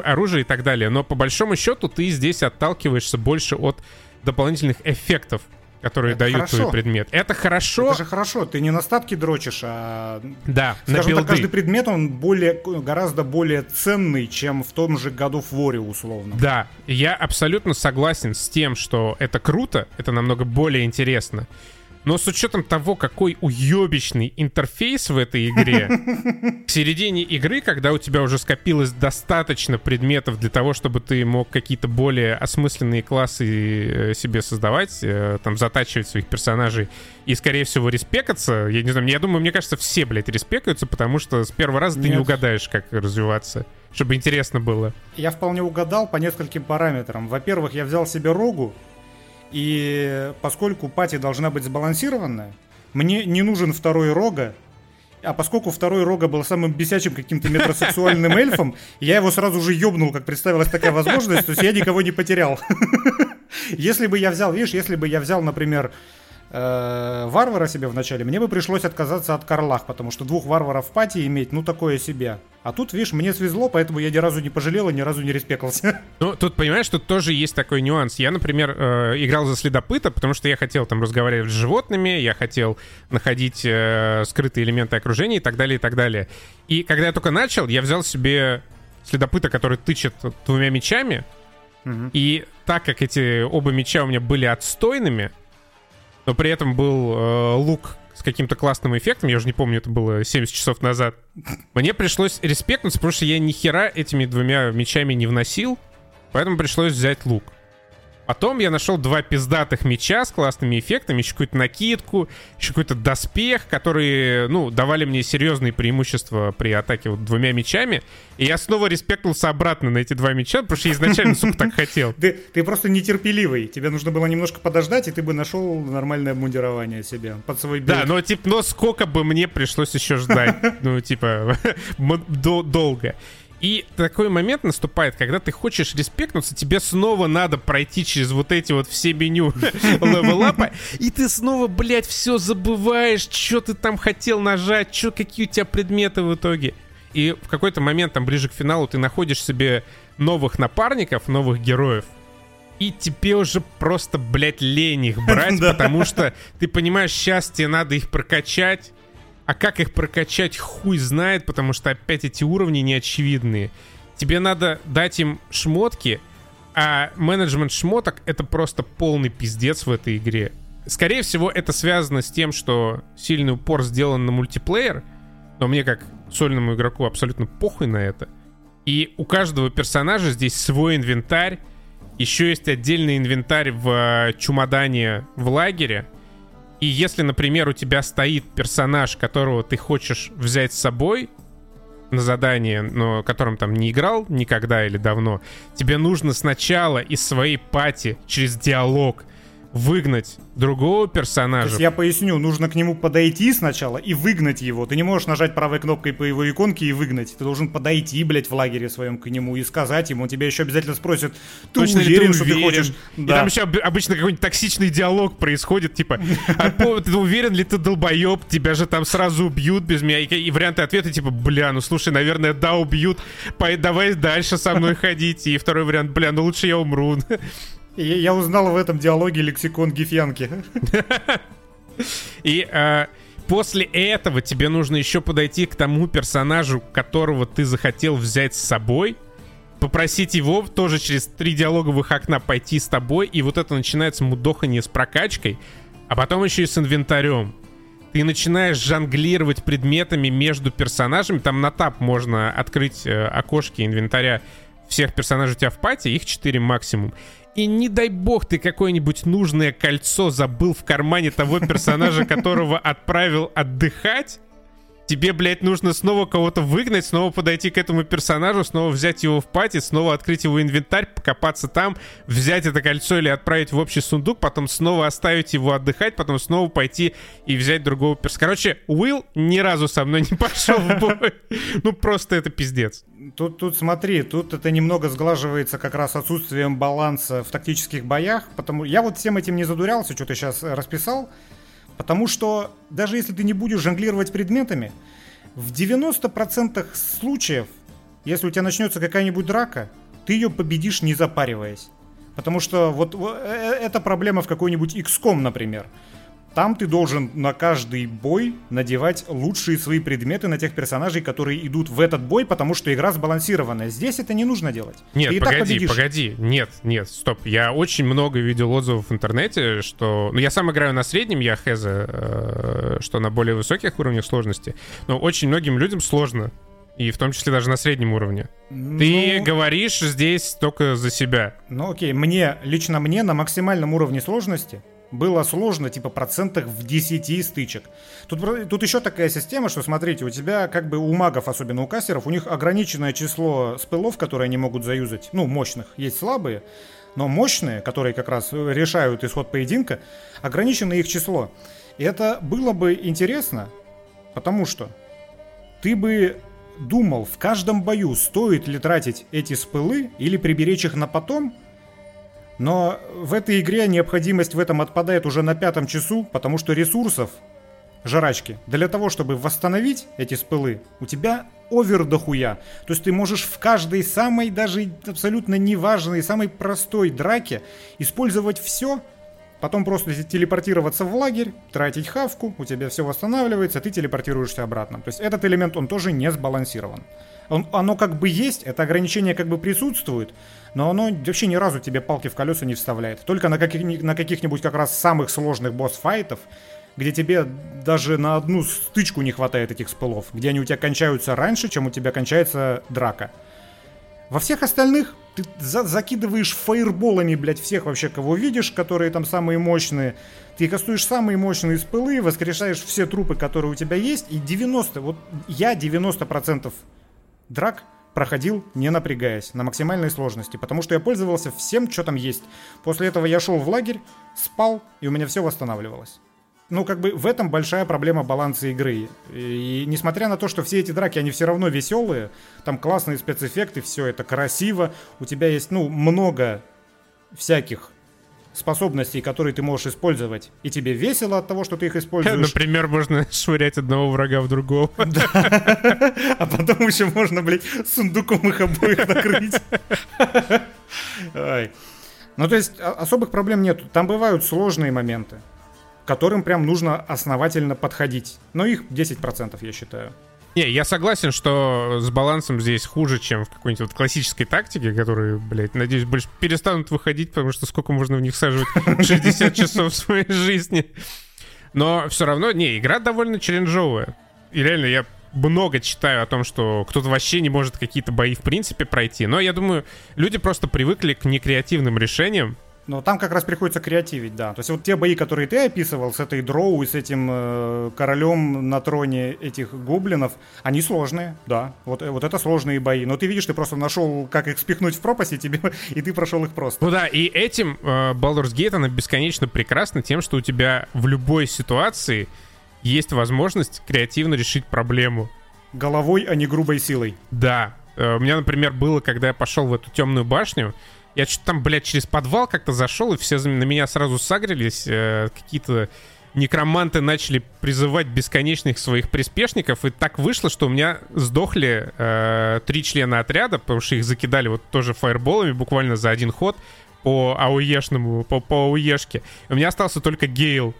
оружия и так далее. Но по большому счету ты здесь отталкиваешься больше от дополнительных эффектов, которые это дают хорошо. твой предмет. Это хорошо. Это же хорошо. Ты не на статки дрочишь, а... Да, Скажем на билды. так, каждый предмет, он более, гораздо более ценный, чем в том же году в Воре, условно. Да, я абсолютно согласен с тем, что это круто, это намного более интересно. Но с учетом того, какой уебищный интерфейс в этой игре, к середине игры, когда у тебя уже скопилось достаточно предметов для того, чтобы ты мог какие-то более осмысленные классы э, себе создавать, э, там, затачивать своих персонажей и, скорее всего, респекаться, я не знаю, я думаю, мне кажется, все, блядь, респекаются, потому что с первого раза Нет. ты не угадаешь, как развиваться чтобы интересно было. Я вполне угадал по нескольким параметрам. Во-первых, я взял себе рогу, и поскольку пати должна быть сбалансированная, мне не нужен второй рога, а поскольку второй рога был самым бесячим каким-то метросексуальным эльфом, я его сразу же ёбнул, как представилась такая возможность, то есть я никого не потерял. Если бы я взял, видишь, если бы я взял, например, э, варвара себе в начале, мне бы пришлось отказаться от Карлах, потому что двух варваров в пати иметь, ну такое себе. А тут, видишь, мне свезло, поэтому я ни разу не пожалел и ни разу не респекался. Ну, тут, понимаешь, тут тоже есть такой нюанс. Я, например, э, играл за следопыта, потому что я хотел там разговаривать с животными, я хотел находить э, скрытые элементы окружения и так далее, и так далее. И когда я только начал, я взял себе следопыта, который тычет двумя мечами, и так как эти оба меча у меня были отстойными, но при этом был э, лук с каким-то классным эффектом, я уже не помню, это было 70 часов назад. Мне пришлось респектнуться, потому что я ни хера этими двумя мечами не вносил, поэтому пришлось взять лук. Потом я нашел два пиздатых меча с классными эффектами, еще какую-то накидку, еще какой-то доспех, которые, ну, давали мне серьезные преимущества при атаке вот двумя мечами. И я снова респектнулся обратно на эти два меча, потому что я изначально, сука, так хотел. Ты, ты просто нетерпеливый. Тебе нужно было немножко подождать, и ты бы нашел нормальное обмундирование себе под свой билд. Да, но, типа, но сколько бы мне пришлось еще ждать? Ну, типа, долго. И такой момент наступает, когда ты хочешь респектнуться, тебе снова надо пройти через вот эти вот все меню левелапа, и ты снова, блядь, все забываешь, что ты там хотел нажать, что, какие у тебя предметы в итоге. И в какой-то момент, там, ближе к финалу, ты находишь себе новых напарников, новых героев, и тебе уже просто, блядь, лень их брать, потому что ты понимаешь, сейчас тебе надо их прокачать, а как их прокачать, хуй знает, потому что опять эти уровни неочевидные. Тебе надо дать им шмотки, а менеджмент шмоток — это просто полный пиздец в этой игре. Скорее всего, это связано с тем, что сильный упор сделан на мультиплеер, но мне как сольному игроку абсолютно похуй на это. И у каждого персонажа здесь свой инвентарь, еще есть отдельный инвентарь в э, чумодане в лагере — и если, например, у тебя стоит персонаж, которого ты хочешь взять с собой на задание, но которым там не играл никогда или давно, тебе нужно сначала из своей пати через диалог выгнать другого персонажа. То есть я поясню, нужно к нему подойти сначала и выгнать его. Ты не можешь нажать правой кнопкой по его иконке и выгнать. Ты должен подойти, блядь, в лагере своем к нему и сказать ему. Он тебя еще обязательно спросит, ты Точно уверен, ты что ты хочешь? Да. И там еще обычно какой-нибудь токсичный диалог происходит, типа, а ты уверен ли ты долбоеб? Тебя же там сразу убьют без меня. И варианты ответа типа, бля, ну слушай, наверное, да, убьют. Давай дальше со мной ходить. И второй вариант, бля, ну лучше я умру. Я, узнал в этом диалоге лексикон гифянки. И э, после этого тебе нужно еще подойти к тому персонажу, которого ты захотел взять с собой, попросить его тоже через три диалоговых окна пойти с тобой, и вот это начинается мудохание с прокачкой, а потом еще и с инвентарем. Ты начинаешь жонглировать предметами между персонажами. Там на тап можно открыть э, окошки инвентаря всех персонажей у тебя в пати, их 4 максимум. И не дай бог ты какое-нибудь нужное кольцо забыл в кармане того персонажа, которого отправил отдыхать. Тебе, блядь, нужно снова кого-то выгнать, снова подойти к этому персонажу, снова взять его в пати, снова открыть его инвентарь, покопаться там, взять это кольцо или отправить в общий сундук, потом снова оставить его отдыхать, потом снова пойти и взять другого персонажа. Короче, Уилл ни разу со мной не пошел в бой. Ну, просто это пиздец. Тут, тут смотри, тут это немного сглаживается как раз отсутствием баланса в тактических боях, потому я вот всем этим не задурялся, что ты сейчас расписал, Потому что даже если ты не будешь жонглировать предметами, в 90% случаев, если у тебя начнется какая-нибудь драка, ты ее победишь не запариваясь. Потому что вот э, э, это проблема в какой-нибудь XCOM, например. Там ты должен на каждый бой надевать лучшие свои предметы на тех персонажей, которые идут в этот бой, потому что игра сбалансированная. Здесь это не нужно делать. Нет, ты погоди, погоди. Нет, нет, стоп. Я очень много видел отзывов в интернете, что... Ну, я сам играю на среднем, я хеза, э, что на более высоких уровнях сложности. Но очень многим людям сложно. И в том числе даже на среднем уровне. Ну, Ты говоришь здесь только за себя. Ну окей, мне, лично мне на максимальном уровне сложности было сложно, типа, процентах в 10 стычек. Тут, тут еще такая система, что, смотрите, у тебя, как бы у магов, особенно у кассеров, у них ограниченное число спылов, которые они могут заюзать, ну, мощных. Есть слабые, но мощные, которые как раз решают исход поединка, ограничено их число. И это было бы интересно, потому что ты бы думал в каждом бою, стоит ли тратить эти спылы или приберечь их на потом, но в этой игре необходимость в этом отпадает уже на пятом часу, потому что ресурсов, жрачки, для того, чтобы восстановить эти спылы, у тебя овер дохуя. То есть ты можешь в каждой самой, даже абсолютно неважной, самой простой драке использовать все, потом просто телепортироваться в лагерь, тратить хавку, у тебя все восстанавливается, ты телепортируешься обратно. То есть этот элемент, он тоже не сбалансирован. Он, оно как бы есть, это ограничение как бы присутствует, но оно вообще ни разу тебе палки в колеса не вставляет. Только на, каких, на каких-нибудь как раз самых сложных босс-файтов, где тебе даже на одну стычку не хватает этих спылов, где они у тебя кончаются раньше, чем у тебя кончается драка. Во всех остальных ты за закидываешь фаерболами, блядь, всех вообще, кого видишь, которые там самые мощные. Ты кастуешь самые мощные спылы, воскрешаешь все трупы, которые у тебя есть, и 90, вот я 90% драк проходил не напрягаясь, на максимальной сложности, потому что я пользовался всем, что там есть. После этого я шел в лагерь, спал, и у меня все восстанавливалось. Ну, как бы в этом большая проблема баланса игры. И, несмотря на то, что все эти драки, они все равно веселые, там классные спецэффекты, все это красиво, у тебя есть, ну, много всяких способностей, которые ты можешь использовать, и тебе весело от того, что ты их используешь. Например, можно швырять одного врага в другого. Да. А потом еще можно, блядь, сундуком их обоих накрыть. Ну, то есть, особых проблем нету. Там бывают сложные моменты, к которым прям нужно основательно подходить. Но их 10%, я считаю. Не, я согласен, что с балансом здесь хуже, чем в какой-нибудь вот классической тактике, которые, блядь, надеюсь, больше перестанут выходить, потому что сколько можно в них саживать 60 часов своей жизни. Но все равно, не, игра довольно челленджовая. И реально, я много читаю о том, что кто-то вообще не может какие-то бои в принципе пройти. Но я думаю, люди просто привыкли к некреативным решениям, но там как раз приходится креативить, да. То есть вот те бои, которые ты описывал с этой дроу и с этим э, королем на троне этих гоблинов, они сложные, да. Вот, э, вот это сложные бои. Но ты видишь, ты просто нашел, как их спихнуть в пропасть, и, тебе, и ты прошел их просто. Ну да, и этим э, Baldur's Gate, она бесконечно прекрасна тем, что у тебя в любой ситуации есть возможность креативно решить проблему. Головой, а не грубой силой. Да. Э, у меня, например, было, когда я пошел в эту темную башню, я что-то там, блядь, через подвал как-то зашел, и все на меня сразу сагрились. Э, какие-то некроманты начали призывать бесконечных своих приспешников, и так вышло, что у меня сдохли э, три члена отряда, потому что их закидали вот тоже фаерболами буквально за один ход по АУЕшному, по, по АУЕшке. У меня остался только Гейл.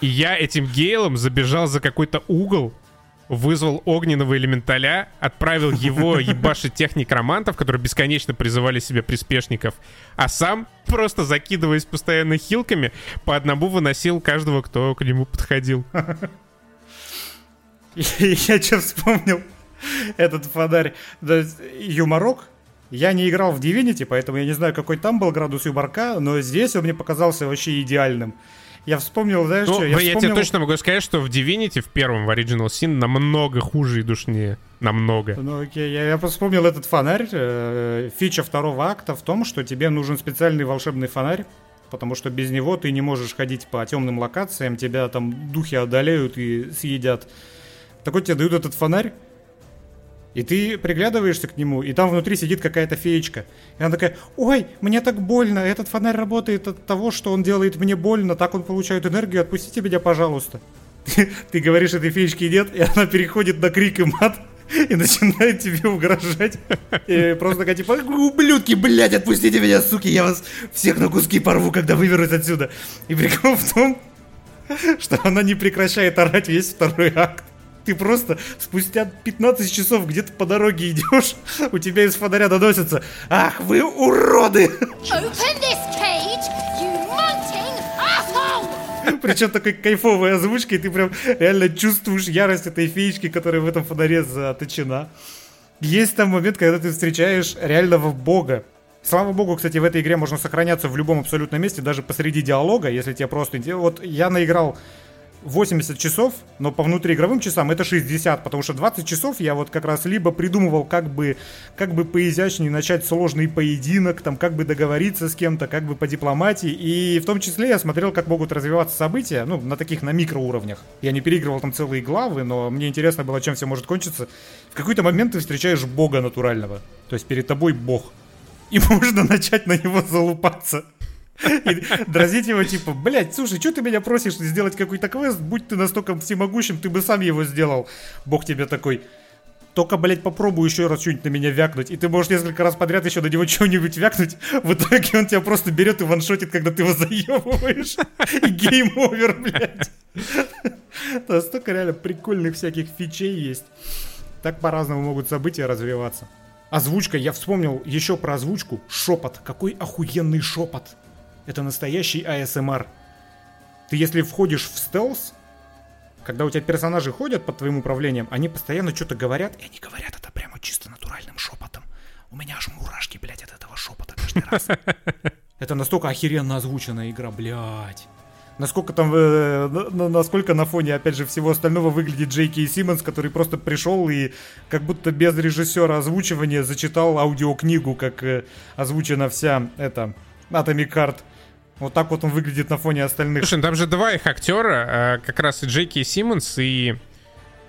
И я этим Гейлом забежал за какой-то угол, вызвал огненного элементаля, отправил его ебашить тех некромантов, которые бесконечно призывали себе приспешников, а сам, просто закидываясь постоянно хилками, по одному выносил каждого, кто к нему подходил. Я что вспомнил? Этот фонарь. Юморок. Я не играл в Divinity, поэтому я не знаю, какой там был градус юморка, но здесь он мне показался вообще идеальным. Я вспомнил, знаешь, ну, что? Я, я вспомнил... тебе точно могу сказать, что в Divinity, в первом, в Original Sin, намного хуже и душнее. Намного. Ну окей, я, я вспомнил этот фонарь. Э, фича второго акта в том, что тебе нужен специальный волшебный фонарь, потому что без него ты не можешь ходить по темным локациям, тебя там духи одолеют и съедят. Так вот тебе дают этот фонарь, и ты приглядываешься к нему, и там внутри сидит какая-то феечка. И она такая, ой, мне так больно, этот фонарь работает от того, что он делает мне больно, так он получает энергию, отпустите меня, пожалуйста. Ты, говоришь этой феечке нет, и она переходит на крик и мат, и начинает тебе угрожать. И просто такая типа, ублюдки, блядь, отпустите меня, суки, я вас всех на куски порву, когда выберусь отсюда. И прикол в том, что она не прекращает орать весь второй акт. Ты просто спустя 15 часов где-то по дороге идешь, у тебя из фонаря доносится «Ах, вы уроды!» Причем такой кайфовой озвучкой, ты прям реально чувствуешь ярость этой феечки, которая в этом фонаре заточена. Есть там момент, когда ты встречаешь реального бога. Слава богу, кстати, в этой игре можно сохраняться в любом абсолютном месте, даже посреди диалога, если тебе просто... Вот я наиграл 80 часов, но по внутриигровым часам это 60, потому что 20 часов я вот как раз либо придумывал, как бы, как бы поизящнее начать сложный поединок, там, как бы договориться с кем-то, как бы по дипломатии, и в том числе я смотрел, как могут развиваться события, ну, на таких, на микроуровнях. Я не переигрывал там целые главы, но мне интересно было, чем все может кончиться. В какой-то момент ты встречаешь бога натурального, то есть перед тобой бог, и можно начать на него залупаться. И дразнить его, типа, блядь, слушай, что ты меня просишь сделать какой-то квест? Будь ты настолько всемогущим, ты бы сам его сделал. Бог тебе такой, только, блядь, попробуй еще раз что-нибудь на меня вякнуть. И ты можешь несколько раз подряд еще на него что-нибудь вякнуть. В итоге он тебя просто берет и ваншотит, когда ты его заебываешь. И game over, блядь. Да, столько реально прикольных всяких фичей есть. Так по-разному могут события развиваться. Озвучка, я вспомнил еще про озвучку. Шепот. Какой охуенный шепот. Это настоящий ASMR. Ты если входишь в стелс, когда у тебя персонажи ходят под твоим управлением, они постоянно что-то говорят, и они говорят это прямо чисто натуральным шепотом. У меня аж мурашки, блядь, от этого шепота каждый раз. Это настолько охеренно озвученная игра, блядь. Насколько там, э, насколько на фоне, опять же, всего остального выглядит Джейки Симмонс, который просто пришел и как будто без режиссера озвучивания зачитал аудиокнигу, как э, озвучена вся эта Atomic Heart. Вот так вот он выглядит на фоне остальных. Слушай, ну там же два их актера, э, как раз и Джейки Симмонс, и...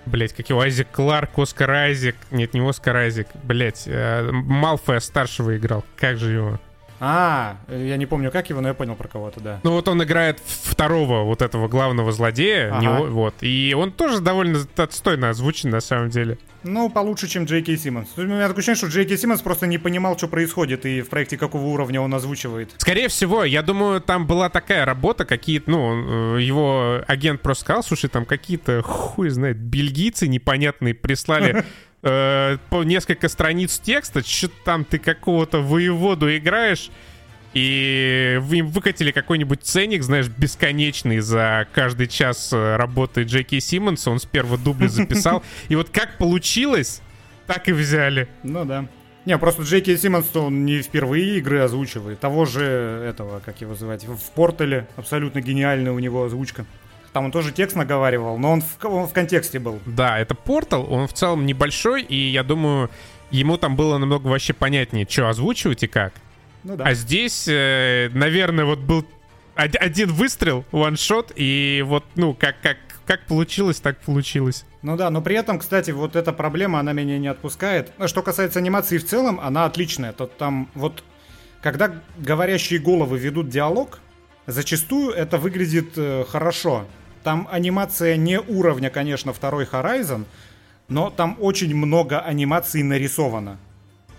Блять, как его Айзек Кларк, Оскар Айзек. Нет, не Оскар Айзек. Блять, э, Малфоя старшего играл. Как же его? А, я не помню, как его, но я понял про кого-то, да. Ну вот он играет второго вот этого главного злодея, ага. него, вот, и он тоже довольно отстойно озвучен на самом деле. Ну, получше, чем Джей Кей Симмонс. У меня такое ощущение, что Джей Кей Симмонс просто не понимал, что происходит и в проекте какого уровня он озвучивает. Скорее всего, я думаю, там была такая работа, какие-то, ну, э, его агент просто сказал, слушай, там какие-то, хуй знает, бельгийцы непонятные прислали э, по несколько страниц текста, что там ты какого-то воеводу играешь, и вы им выкатили какой-нибудь ценник, знаешь, бесконечный за каждый час э, работы Джеки Симмонса. Он с первого дубля записал. И вот как получилось, так и взяли. Ну да. Не, просто Джеки Симмонс, он не впервые игры озвучивает. Того же этого, как его звать, в Портале абсолютно гениальная у него озвучка. Там он тоже текст наговаривал, но он в, он в контексте был. Да, это портал, он в целом небольшой, и я думаю, ему там было намного вообще понятнее, что озвучивать и как. Ну да. А здесь, э, наверное, вот был один выстрел, one-shot, и вот, ну, как, как, как получилось, так получилось. Ну да, но при этом, кстати, вот эта проблема, она меня не отпускает. Что касается анимации в целом, она отличная. То там вот, когда говорящие головы ведут диалог, зачастую это выглядит э, хорошо. Там анимация не уровня, конечно, второй Horizon, но там очень много анимаций нарисовано.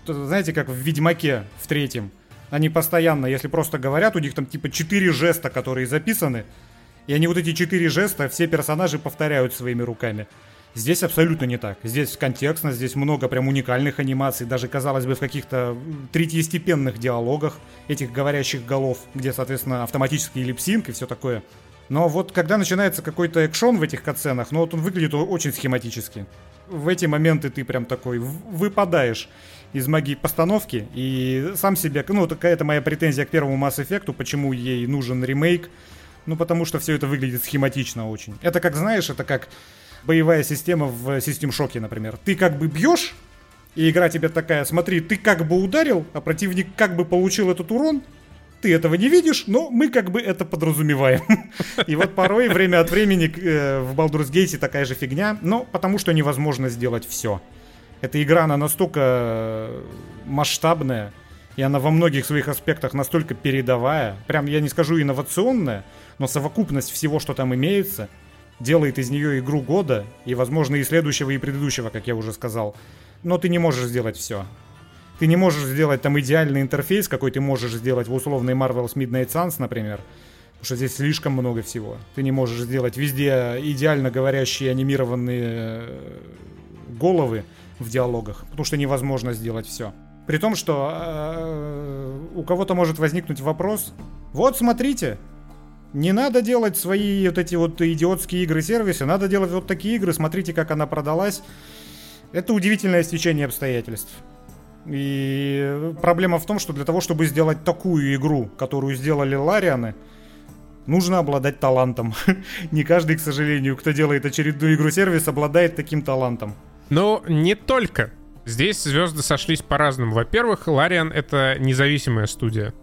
Знаете, как в Ведьмаке в третьем. Они постоянно, если просто говорят, у них там типа четыре жеста, которые записаны, и они вот эти четыре жеста, все персонажи повторяют своими руками. Здесь абсолютно не так. Здесь контекстно, здесь много прям уникальных анимаций, даже, казалось бы, в каких-то третьестепенных диалогах этих говорящих голов, где, соответственно, автоматический липсинг и все такое. Но вот когда начинается какой-то экшон в этих катсценах, ну вот он выглядит очень схематически. В эти моменты ты прям такой выпадаешь из магии постановки и сам себе, ну такая это моя претензия к первому Mass Effect, почему ей нужен ремейк, Ну, потому что все это выглядит схематично очень. Это как, знаешь, это как боевая система в System Shock, например. Ты как бы бьешь, и игра тебе такая, смотри, ты как бы ударил, а противник как бы получил этот урон, ты этого не видишь, но мы как бы это подразумеваем. И вот порой время от времени э, в Baldur's Gate такая же фигня, но потому что невозможно сделать все. Эта игра, она настолько э, масштабная, и она во многих своих аспектах настолько передовая, прям я не скажу инновационная, но совокупность всего, что там имеется, делает из нее игру года, и, возможно, и следующего, и предыдущего, как я уже сказал. Но ты не можешь сделать все. Ты не можешь сделать там идеальный интерфейс, какой ты можешь сделать в условной Marvel's Midnight Suns, например. Потому что здесь слишком много всего. Ты не можешь сделать везде идеально говорящие анимированные э, головы в диалогах, потому что невозможно сделать все. При том, что э, у кого-то может возникнуть вопрос, вот смотрите, не надо делать свои вот эти вот идиотские игры-сервисы, надо делать вот такие игры, смотрите, как она продалась. Это удивительное стечение обстоятельств. И проблема в том, что для того, чтобы сделать такую игру, которую сделали Ларианы, нужно обладать талантом. Не каждый, к сожалению, кто делает очередную игру-сервис, обладает таким талантом. Но не только. Здесь звезды сошлись по-разному. Во-первых, Лариан — это независимая студия.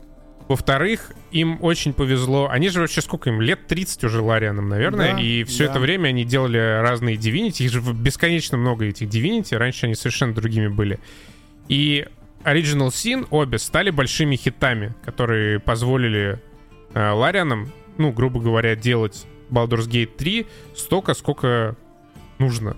Во-вторых, им очень повезло. Они же вообще сколько им? Лет 30 уже Ларианом, наверное. Да, и все да. это время они делали разные Divinity. Их же бесконечно много этих Divinity. Раньше они совершенно другими были. И Original Sin обе стали большими хитами, которые позволили э, Ларианам, ну, грубо говоря, делать Baldur's Gate 3 столько, сколько нужно.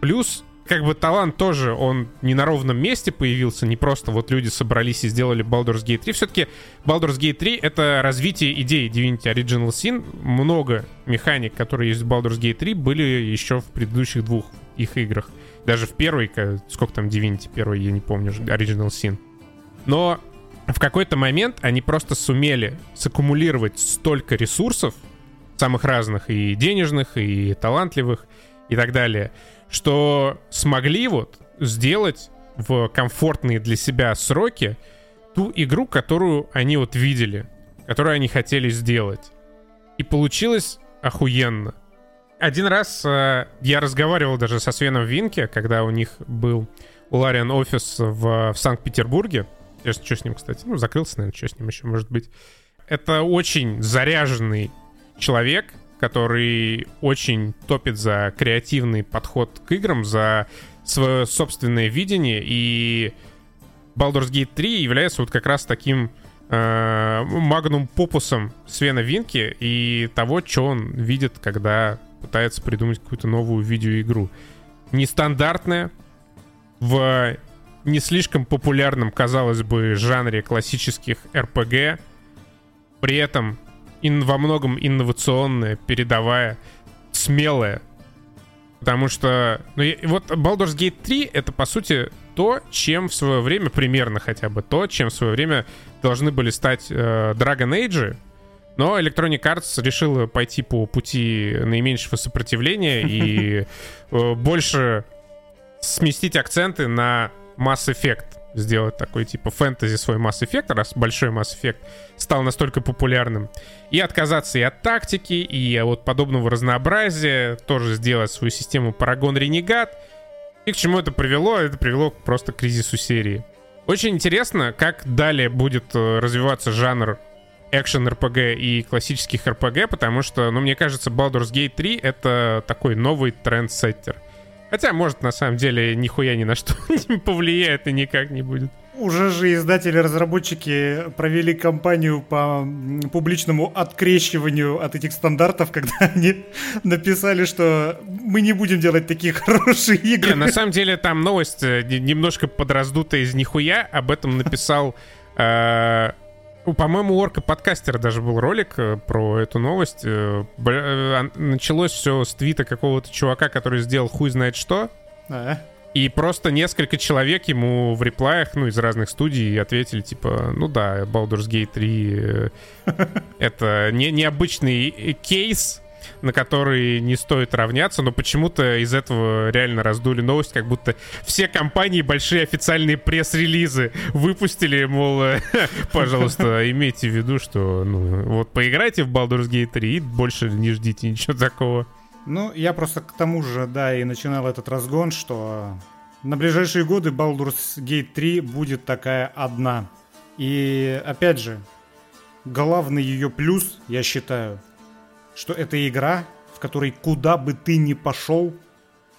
Плюс как бы талант тоже, он не на ровном месте появился, не просто вот люди собрались и сделали Baldur's Gate 3. Все-таки Baldur's Gate 3 — это развитие идеи Divinity Original Sin. Много механик, которые есть в Baldur's Gate 3, были еще в предыдущих двух их играх. Даже в первой, сколько там Divinity первой, я не помню, Original Sin. Но в какой-то момент они просто сумели саккумулировать столько ресурсов, самых разных, и денежных, и талантливых, и так далее — что смогли вот сделать в комфортные для себя сроки ту игру, которую они вот видели, которую они хотели сделать. И получилось охуенно. Один раз э, я разговаривал даже со Свеном Винке, когда у них был у Лариан офис в, в Санкт-Петербурге. Я что с ним, кстати? Ну, закрылся, наверное, что с ним еще может быть. Это очень заряженный человек, который очень топит за креативный подход к играм, за свое собственное видение, и Baldur's Gate 3 является вот как раз таким э, магнум попусом Свена Винки и того, что он видит, когда пытается придумать какую-то новую видеоигру. Нестандартная, в не слишком популярном, казалось бы, жанре классических RPG, при этом ин, во многом инновационная, передовая, смелая. Потому что, ну, вот Baldur's Gate 3 это, по сути, то, чем в свое время, примерно хотя бы, то, чем в свое время должны были стать э, Dragon Age, но Electronic Arts решила пойти по пути наименьшего сопротивления и э, больше сместить акценты на Mass Effect сделать такой типа фэнтези свой Mass Effect, раз большой Mass Effect стал настолько популярным, и отказаться и от тактики, и от подобного разнообразия, тоже сделать свою систему Paragon Renegade. И к чему это привело? Это привело просто к кризису серии. Очень интересно, как далее будет э, развиваться жанр экшен RPG и классических RPG, потому что, ну, мне кажется, Baldur's Gate 3 — это такой новый трендсеттер — Хотя, может, на самом деле, нихуя ни на что не повлияет и никак не будет. Уже же издатели-разработчики провели кампанию по публичному открещиванию от этих стандартов, когда они написали, что мы не будем делать такие хорошие игры. Не, на самом деле там новость э, немножко подраздутая из нихуя. Об этом написал э, по-моему, у Орка подкастера даже был ролик э, про эту новость. Э, э, началось все с твита какого-то чувака, который сделал хуй знает что. А. И просто несколько человек ему в реплаях, ну, из разных студий ответили, типа, ну да, Baldur's Gate 3 это не, необычный кейс, на который не стоит равняться, но почему-то из этого реально раздули новость, как будто все компании большие официальные пресс-релизы выпустили, мол, пожалуйста, имейте в виду, что ну, вот поиграйте в Baldur's Gate 3 и больше не ждите ничего такого. Ну, я просто к тому же, да, и начинал этот разгон, что на ближайшие годы Baldur's Gate 3 будет такая одна. И опять же, главный ее плюс, я считаю, что это игра, в которой куда бы ты ни пошел,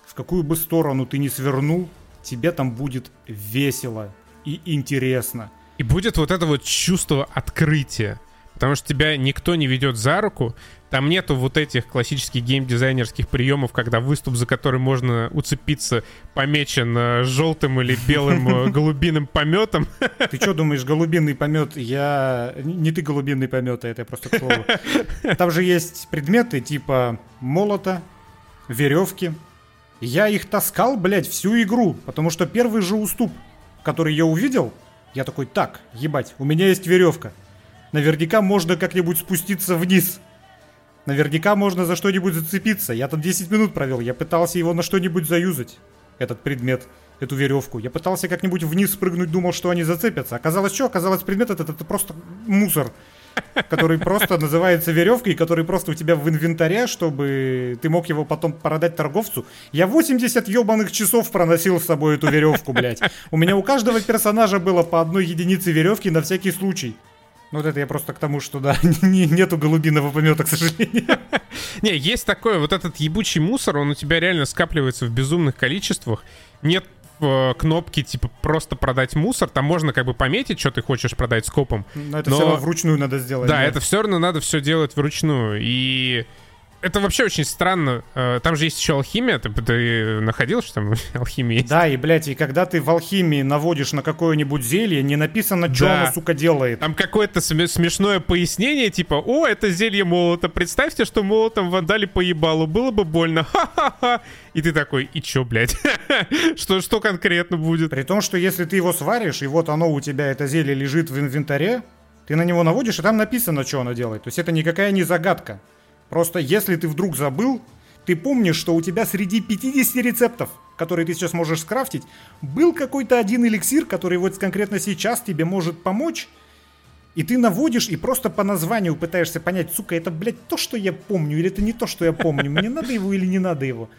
в какую бы сторону ты ни свернул, тебе там будет весело и интересно. И будет вот это вот чувство открытия. Потому что тебя никто не ведет за руку, там нету вот этих классических геймдизайнерских приемов, когда выступ, за который можно уцепиться, помечен э, желтым или белым э, голубиным пометом. Ты что думаешь, голубиный помет? Я... Не ты голубиный помет, а это просто к слову. Там же есть предметы типа молота, веревки. Я их таскал, блядь, всю игру, потому что первый же уступ, который я увидел, я такой, так, ебать, у меня есть веревка. Наверняка можно как-нибудь спуститься вниз. Наверняка можно за что-нибудь зацепиться. Я там 10 минут провел. Я пытался его на что-нибудь заюзать. Этот предмет, эту веревку. Я пытался как-нибудь вниз спрыгнуть, думал, что они зацепятся. Оказалось, что? Оказалось, предмет этот это просто мусор. Который просто называется веревкой, который просто у тебя в инвентаре, чтобы ты мог его потом продать торговцу. Я 80 ебаных часов проносил с собой эту веревку, блядь. У меня у каждого персонажа было по одной единице веревки на всякий случай. Ну, вот это я просто к тому, что, да, нету голубиного помета, к сожалению. Не, есть такое, вот этот ебучий мусор, он у тебя реально скапливается в безумных количествах. Нет э, кнопки типа просто продать мусор, там можно как бы пометить, что ты хочешь продать скопом. Но это но... все равно вручную надо сделать. Да, да, это все равно надо все делать вручную. И это вообще очень странно. Э, там же есть еще алхимия. Ты, ты находил, что там алхимия есть? Да, и, блядь, и когда ты в алхимии наводишь на какое-нибудь зелье, не написано, что да. оно, сука, делает. Там какое-то смешное пояснение, типа, о, это зелье молота. Представьте, что молотом вандали по ебалу. Было бы больно. Ха-ха-ха. И ты такой, и чё, блядь? что, что конкретно будет? При том, что если ты его сваришь, и вот оно у тебя, это зелье лежит в инвентаре, ты на него наводишь, и там написано, что оно делает. То есть это никакая не загадка. Просто если ты вдруг забыл, ты помнишь, что у тебя среди 50 рецептов, которые ты сейчас можешь скрафтить, был какой-то один эликсир, который вот конкретно сейчас тебе может помочь, и ты наводишь и просто по названию пытаешься понять, сука, это, блядь, то, что я помню, или это не то, что я помню, мне надо его или не надо его.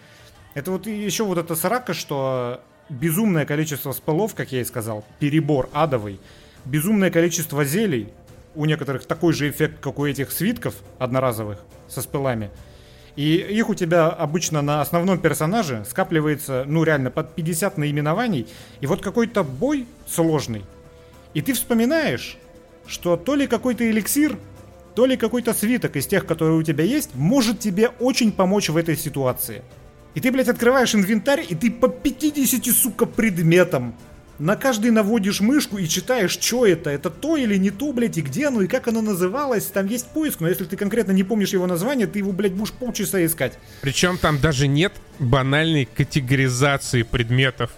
Это вот еще вот эта срака, что безумное количество спелов, как я и сказал, перебор адовый, безумное количество зелий, у некоторых такой же эффект, как у этих свитков одноразовых со спелами. И их у тебя обычно на основном персонаже скапливается, ну реально, под 50 наименований. И вот какой-то бой сложный. И ты вспоминаешь, что то ли какой-то эликсир, то ли какой-то свиток из тех, которые у тебя есть, может тебе очень помочь в этой ситуации. И ты, блядь, открываешь инвентарь, и ты по 50, сука, предметам на каждый наводишь мышку и читаешь, что это, это то или не то, блядь, и где оно, и как оно называлось, там есть поиск, но если ты конкретно не помнишь его название, ты его, блядь, будешь полчаса искать. Причем там даже нет банальной категоризации предметов.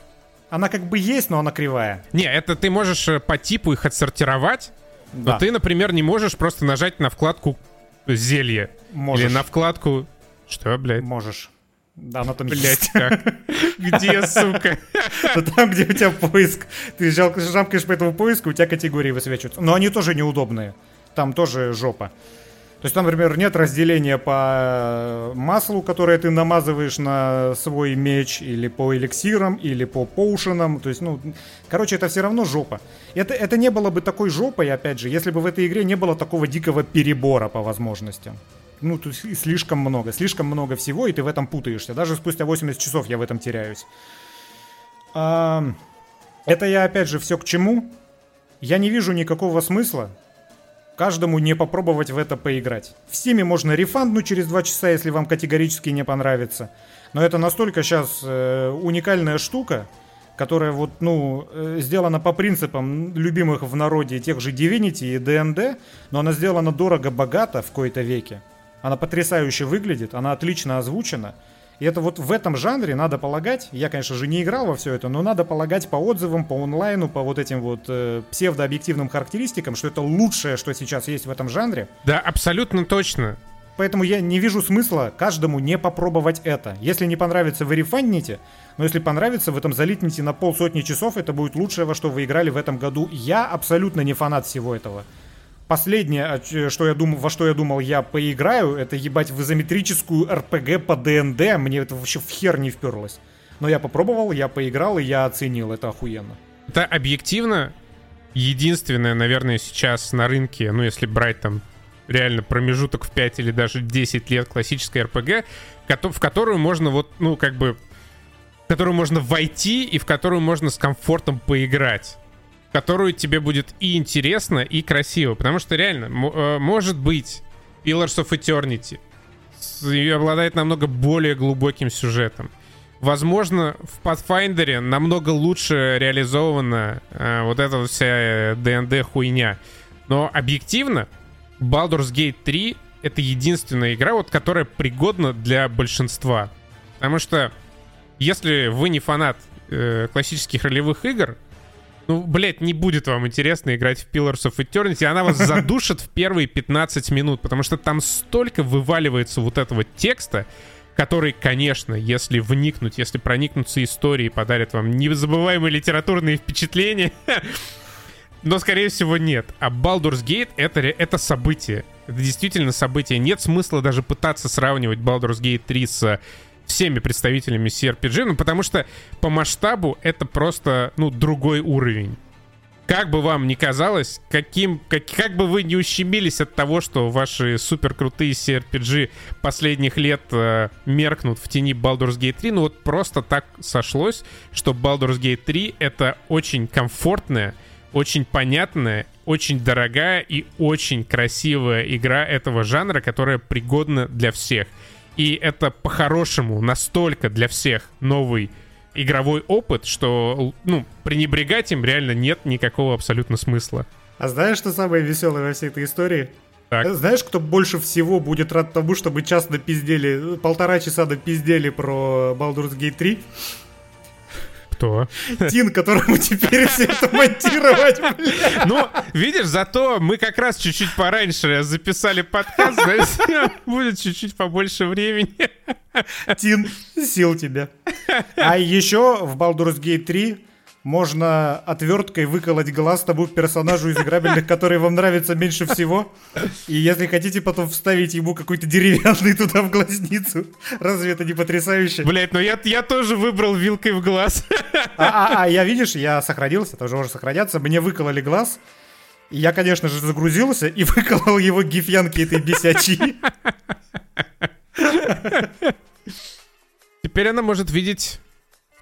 Она как бы есть, но она кривая. Не, это ты можешь э, по типу их отсортировать, да. но ты, например, не можешь просто нажать на вкладку зелье. Можешь. Или на вкладку... Что, блядь? Можешь. Да, она там Блять, как? Где, сука? Да там, где у тебя поиск. Ты жамкаешь по этому поиску, у тебя категории высвечиваются. Но они тоже неудобные. Там тоже жопа. То есть там, например, нет разделения по маслу, которое ты намазываешь на свой меч, или по эликсирам, или по поушенам. То есть, ну, короче, это все равно жопа. Это, это не было бы такой жопой, опять же, если бы в этой игре не было такого дикого перебора по возможностям ну, тут слишком много, слишком много всего, и ты в этом путаешься. Даже спустя 80 часов я в этом теряюсь. А, это я, опять же, все к чему? Я не вижу никакого смысла каждому не попробовать в это поиграть. В Стиме можно рефанднуть через 2 часа, если вам категорически не понравится. Но это настолько сейчас э, уникальная штука, которая вот, ну, э, сделана по принципам любимых в народе тех же Divinity и D&D, но она сделана дорого-богато в кои-то веке. Она потрясающе выглядит, она отлично озвучена. И это вот в этом жанре надо полагать, я, конечно же, не играл во все это, но надо полагать по отзывам, по онлайну, по вот этим вот э, псевдообъективным характеристикам, что это лучшее, что сейчас есть в этом жанре. Да, абсолютно точно. Поэтому я не вижу смысла каждому не попробовать это. Если не понравится, вы рефанните, но если понравится, в этом залитните на полсотни часов, это будет лучшее, во что вы играли в этом году. Я абсолютно не фанат всего этого. Последнее, что я думал, во что я думал, я поиграю, это ебать в изометрическую РПГ по ДНД. Мне это вообще в хер не вперлось. Но я попробовал, я поиграл, и я оценил. Это охуенно. Это объективно единственное, наверное, сейчас на рынке, ну, если брать там реально промежуток в 5 или даже 10 лет классической РПГ, в которую можно вот, ну, как бы, в которую можно войти и в которую можно с комфортом поиграть которую тебе будет и интересно, и красиво. Потому что реально, э, может быть, Pillars of Eternity обладает намного более глубоким сюжетом. Возможно, в Pathfinder намного лучше реализована э, вот эта вся D&D хуйня. Но объективно, Baldur's Gate 3 это единственная игра, вот, которая пригодна для большинства. Потому что если вы не фанат э, классических ролевых игр, ну, блядь, не будет вам интересно играть в Pillars of Eternity. Она вас задушит в первые 15 минут, потому что там столько вываливается вот этого текста, который, конечно, если вникнуть, если проникнуться историей, подарит вам незабываемые литературные впечатления. Но, скорее всего, нет. А Baldur's Gate это, это событие. Это действительно событие. Нет смысла даже пытаться сравнивать Baldur's Gate 3 с всеми представителями CRPG, ну, потому что по масштабу это просто, ну, другой уровень. Как бы вам ни казалось, каким, как, как бы вы не ущемились от того, что ваши супер крутые CRPG последних лет э, меркнут в тени Baldur's Gate 3, ну вот просто так сошлось, что Baldur's Gate 3 это очень комфортная, очень понятная, очень дорогая и очень красивая игра этого жанра, которая пригодна для всех. И это по-хорошему настолько для всех новый игровой опыт, что, ну, пренебрегать им реально нет никакого абсолютно смысла. А знаешь, что самое веселое во всей этой истории? Так. Знаешь, кто больше всего будет рад тому, чтобы час напиздели, полтора часа напиздели про Baldur's Gate 3? Кто? Тин, которому теперь все это монтировать, бля. Ну, видишь, зато мы как раз чуть-чуть пораньше записали подкаст, знаешь, будет чуть-чуть побольше времени. Тин, сил тебе. А еще в Baldur's Gate 3 можно отверткой выколоть глаз тому персонажу из играбельных, который вам нравится меньше всего. И если хотите потом вставить ему какой-то деревянный туда в глазницу. Разве это не потрясающе? Блять, ну я, я тоже выбрал вилкой в глаз. А, а, а я, видишь, я сохранился, тоже уже сохраняться. Мне выкололи глаз. И я, конечно же, загрузился и выколол его гифьянки этой бесячей. Теперь она может видеть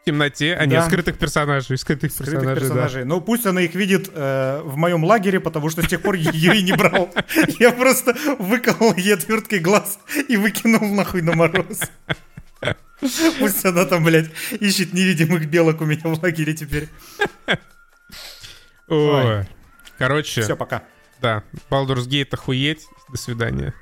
темноте, а да. не скрытых персонажей. Скрытых, скрытых персонажей, персонажей. Да. Ну пусть она их видит э, в моем лагере, потому что с тех пор ее и не брал. Я просто выколол ей отверткой глаз и выкинул нахуй на мороз. Пусть она там, блядь, ищет невидимых белок у меня в лагере теперь. О, короче. Все, пока. Да, Baldur's Gate охуеть. До свидания.